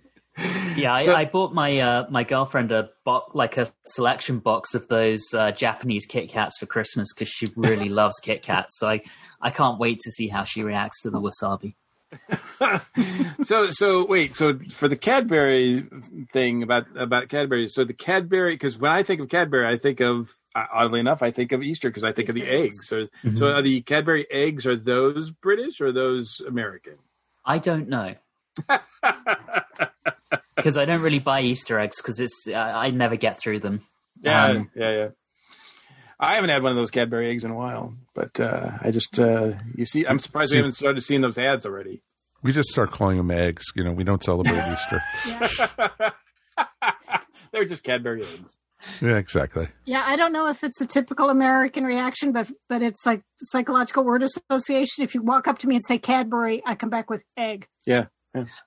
Yeah, I, So- I bought my uh, my girlfriend a box, like a selection box of those uh, Japanese Kit Kats for Christmas because she really <laughs> loves Kit Kats. So I, I can't wait to see how she reacts to the wasabi. <laughs> so so wait so for the Cadbury thing about about Cadbury so the Cadbury because when I think of Cadbury I think of uh, oddly enough I think of Easter because I think of the eggs. so Mhm. so are the Cadbury eggs are those British or those American? I don't know. <laughs> Because I don't really buy Easter eggs because it's uh, I never get through them. yeah Um, yeah yeah I haven't had one of those Cadbury eggs in a while but uh, I just uh, you see I'm surprised we haven't started seeing those ads already We just start calling them eggs. You know, we don't celebrate <laughs> Easter. <laughs> they're just Cadbury eggs Yeah, exactly. Yeah, I don't know if it's a typical American reaction, but but it's like psychological word association. If you walk up to me and say Cadbury, I come back with egg. yeah.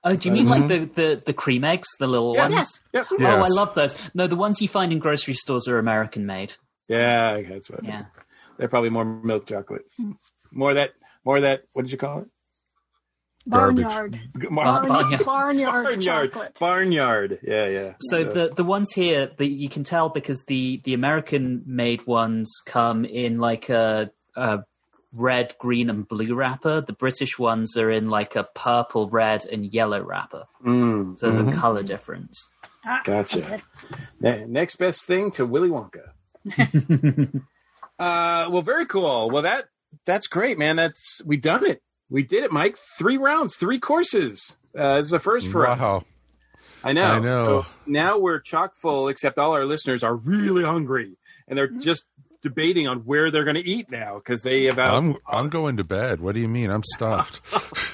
Oh, do you mean like Mm-hmm. the, the, the cream eggs, the little Yeah. ones? Yes. Oh, Yes. I love those. No, the ones you find in grocery stores are American made. Yeah, that's what. Yeah. They're probably more milk chocolate. More of that. More of that. What did you call it? Barnyard. Mar- Barnyard, barnyard, barnyard. chocolate. Barnyard. Yeah, yeah. So the the ones here that you can tell because the the American made ones come in like a, a red, green, and blue wrapper. The British ones are in like a purple, red, and yellow wrapper. Mm, So mhm. the color difference. Gotcha. Ne- next best thing to Willy Wonka. <laughs> uh, well, very cool. Well, that that's great, man. That's we done it. We did it, Mike. Three rounds, three courses. Uh, it's the first for us. Wow. I know. I know. So now we're chock full, except all our listeners are really hungry, and they're just debating on where they're going to eat now because they have out I'm I'm going to bed. What do you mean? I'm stuffed.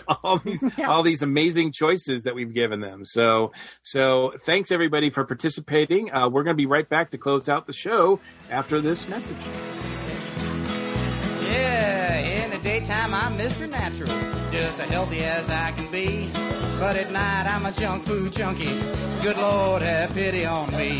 <laughs> all these all these amazing choices that we've given them. So so thanks everybody for participating. Uh, we're going to be right back to close out the show after this message. Yeah, in the daytime I'm Mr. Natural, just as healthy as I can be. But at night I'm a junk food junkie. Good Lord, have pity on me.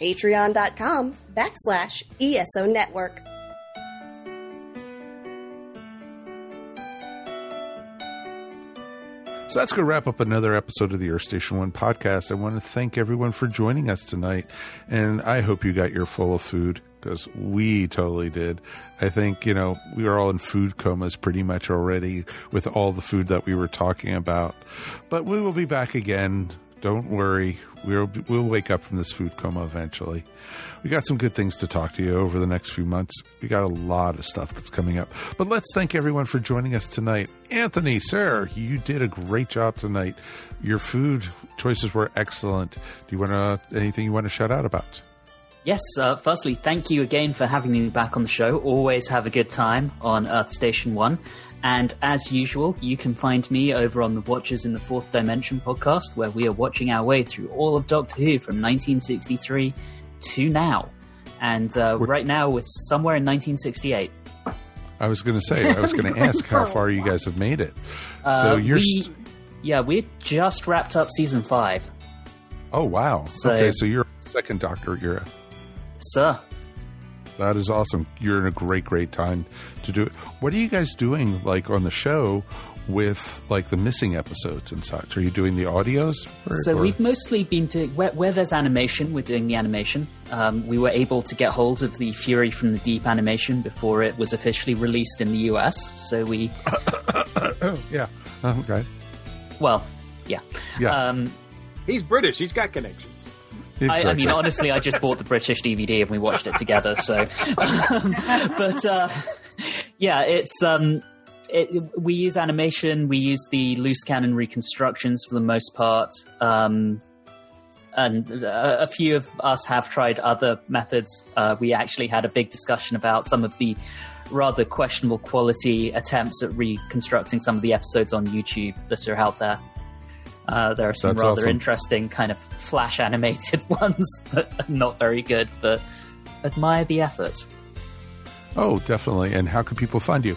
patreon.com backslash ESO network. So that's going to wrap up another episode of the Earth Station One podcast. I want to thank everyone for joining us tonight, and I hope you got your full of food because we totally did. I think you know we are all in food comas pretty much already with all the food that we were talking about, but we will be back again. Don't worry, we'll we'll wake up from this food coma eventually. We got some good things to talk to you over the next few months. We got a lot of stuff that's coming up. But let's thank everyone for joining us tonight. Antony, sir, you did a great job tonight. Your food choices were excellent. Do you want to anything you want to shout out about? Yes, uh, firstly, thank you again for having me back on the show. Always have a good time on Earth Station 1. And as usual, you can find me over on the Watchers in the Fourth Dimension podcast, where we are watching our way through all of Doctor Who from 1963 to now. And uh, right now, we're somewhere in 1968. I was going to say, I was going <laughs> to ask how far you guys have made it. Uh, so you're we- st- Yeah, we just wrapped up season five. Oh wow! So- okay, so you're second Doctor era. Sir. That is awesome. You're in a great, great time to do it. What are you guys doing, like on the show, with like the missing episodes and such? Are you doing the audios? Or- So or- we've mostly been to where, where there's animation. We're doing the animation. Um, we were able to get hold of the Fury from the Deep animation before it was officially released in the US. So we, oh <coughs> yeah, okay, well, yeah, yeah. Um, He's British. He's got connections. I, I mean, honestly, I just bought the British DVD and we watched it together. So, um, <laughs> but uh, yeah, it's um, it, we use animation. We use the loose cannon reconstructions for the most part. Um, and a, a few of us have tried other methods. Uh, we actually had a big discussion about some of the rather questionable quality attempts at reconstructing some of the episodes on YouTube that are out there. Uh, there are some That's rather awesome. interesting kind of flash animated <laughs> ones that are not very good, but admire the effort. Oh, definitely. And how can people find you?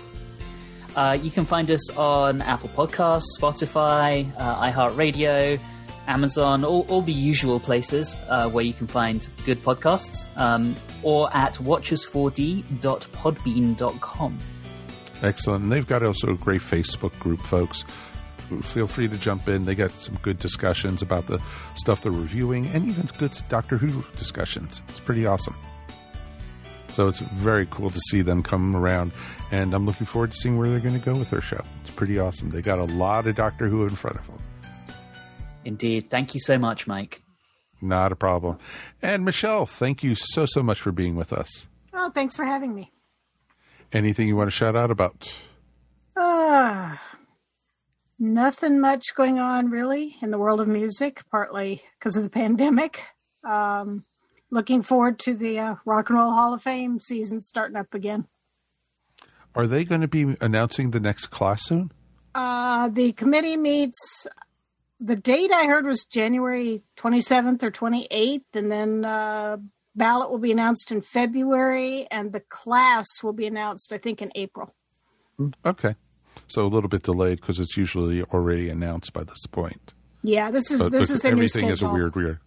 Uh, you can find us on Apple Podcasts, Spotify, uh, iHeartRadio, Amazon, all, all the usual places uh, where you can find good podcasts, um, or at watchers4d.podbean.com. Excellent. And they've got also a great Facebook group, folks. Feel free to jump in. They got some good discussions about the stuff they're reviewing and even good Doctor Who discussions. It's pretty awesome. So it's very cool to see them come around, and I'm looking forward to seeing where they're going to go with their show. It's pretty awesome. They got a lot of Doctor Who in front of them. Indeed. Thank you so much, Mike. Not a problem. And Michelle, thank you so, so much for being with us. Oh, thanks for having me. Anything you want to shout out about? Ah, nothing much going on really in the world of music, partly because of the pandemic. Um, looking forward to the uh, Rock and Roll Hall of Fame season starting up again. Are they going to be announcing the next class soon? Uh, the committee meets. The date I heard was January 27th or 28th, and then uh, ballot will be announced in February, and the class will be announced, I think, in April. Okay. So a little bit delayed because it's usually already announced by this point. Yeah, this is But- this but is their new everything is a weird, weird.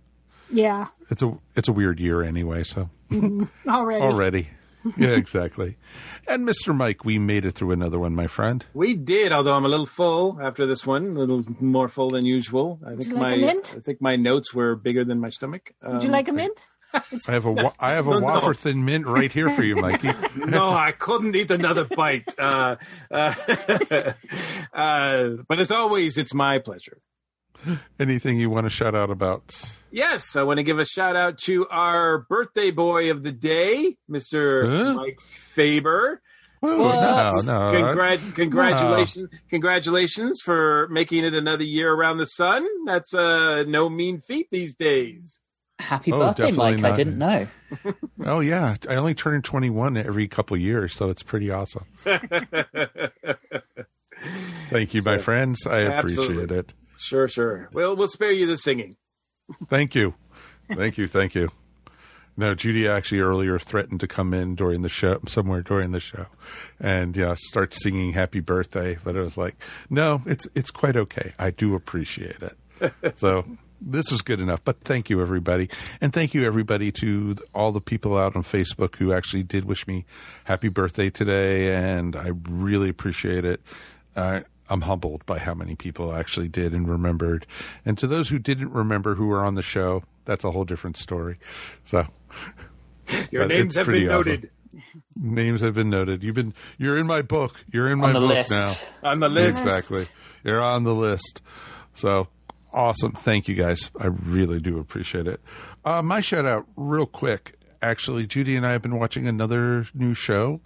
Yeah, It's a it's a weird year anyway. So Mhm. <laughs> already. already, <laughs> yeah, exactly. And Mr. Mike, we made it through another one, my friend. We did, although I'm a little full after this one, a little more full than usual. I think like my? I think my notes were bigger than my stomach. Would you Um, like a mint? I have a wa- I have a No, no. wafer thin mint right here for you, <laughs> Mikey. no, I couldn't eat another bite. Uh, uh, <laughs> uh, but as always, it's my pleasure. Anything you want to shout out about? Yes, I want to give a shout out to our birthday boy of the day, Mr. Huh? Mike Faber. No, no. Congrat- congratulations, congratulations for making it another year around the sun. That's uh, no mean feat these days. Happy Oh, birthday, definitely Mike. I didn't know. <laughs> Oh yeah, I only turn 21 every couple years, so it's pretty awesome. <laughs> Thank you, my friends. I appreciate Absolutely. it. Sure, sure. Well, we'll spare you the singing. Thank you. Thank you. Thank you. No, Judy actually earlier threatened to come in during the show, somewhere during the show, and yeah, start singing "Happy Birthday." But it was like, no, it's it's quite okay. I do appreciate it. <laughs> so this is good enough. But thank you, everybody, and thank you, everybody, to all the people out on Facebook who actually did wish me happy birthday today, and I really appreciate it. Uh, I'm humbled by how many people actually did and remembered. And to those who didn't remember who were on the show, that's a whole different story. So <laughs> Your names have been awesome. noted. <laughs> Names have been noted. You've been you're in my book. You're in my the book list. now. On the list. Exactly. You're on the list. So awesome. Thank you guys. I really do appreciate it. Uh, my shout out real quick. Actually, Judy and I have been watching another new show,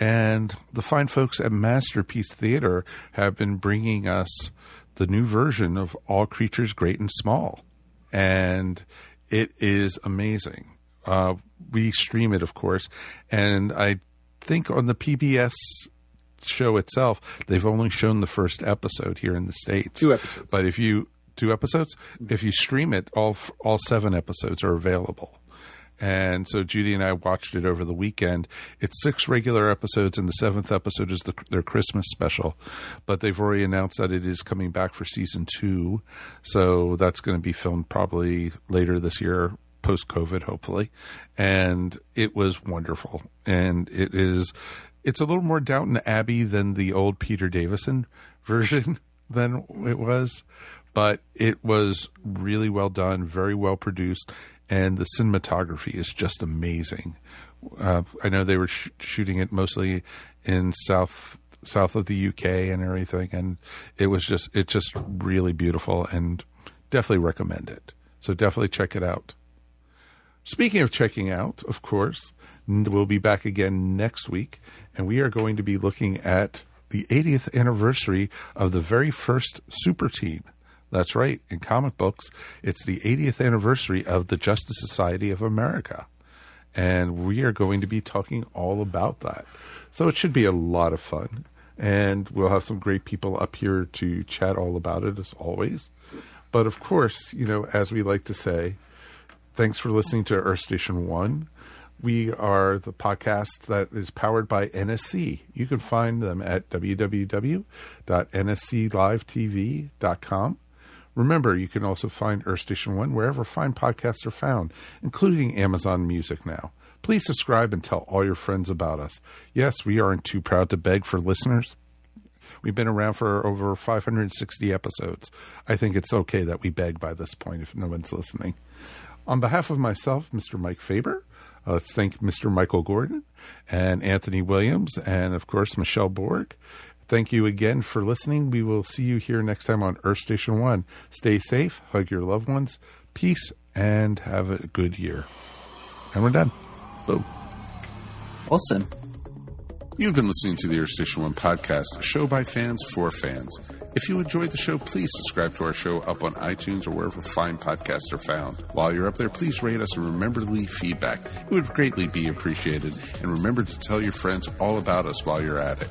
and the fine folks at Masterpiece Theater have been bringing us the new version of All Creatures Great and Small. And it is amazing. Uh, we stream it, of course, and I think on the PBS show itself, they've only shown the first episode here in the states. Two episodes. But if you two episodes, if you stream it, all all seven episodes are available, And so Judy and I watched it over the weekend. It's six regular episodes, and the seventh episode is the, their Christmas special. But they've already announced that it is coming back for season two. So that's going to be filmed probably later this year, post COVID, hopefully. And it was wonderful. And it is, it's a little more Downton Abbey than the old Peter Davison <laughs> version than it was. But it was really well done, very well produced and the cinematography is just amazing. Uh, I know they were sh- shooting it mostly in south south of the UK and everything, and it was just it's just really beautiful and definitely recommend it. So definitely check it out. Speaking of checking out, of course, we'll be back again next week, and we are going to be looking at the 80th anniversary of the very first Super Team. That's right. In comic books, it's the 80th anniversary of the Justice Society of America. And we are going to be talking all about that. So it should be a lot of fun. And we'll have some great people up here to chat all about it as always. But of course, you know, as we like to say, thanks for listening to Earth Station One. We are the podcast that is powered by NSC. You can find them at www.nsclivetv.com. Remember, you can also find Earth Station One wherever fine podcasts are found, including Amazon Music now. Please subscribe and tell all your friends about us. Yes, we aren't too proud to beg for listeners. We've been around for over 560 episodes. I think it's okay that we beg by this point if no one's listening. On behalf of myself, Mr. Mike Faber, uh, let's thank Mr. Michael Gordon and Antony Williams, and of course, Michelle Bourg. Thank you again for listening. We will see you here next time on Earth Station One. Stay safe, hug your loved ones, peace, and have a good year. And we're done. Boom. Awesome. You've been listening to the Earth Station One podcast, a show by fans for fans. If you enjoyed the show, please subscribe to our show up on iTunes or wherever fine podcasts are found. While you're up there, please rate us and remember to leave feedback. It would greatly be appreciated. And remember to tell your friends all about us while you're at it.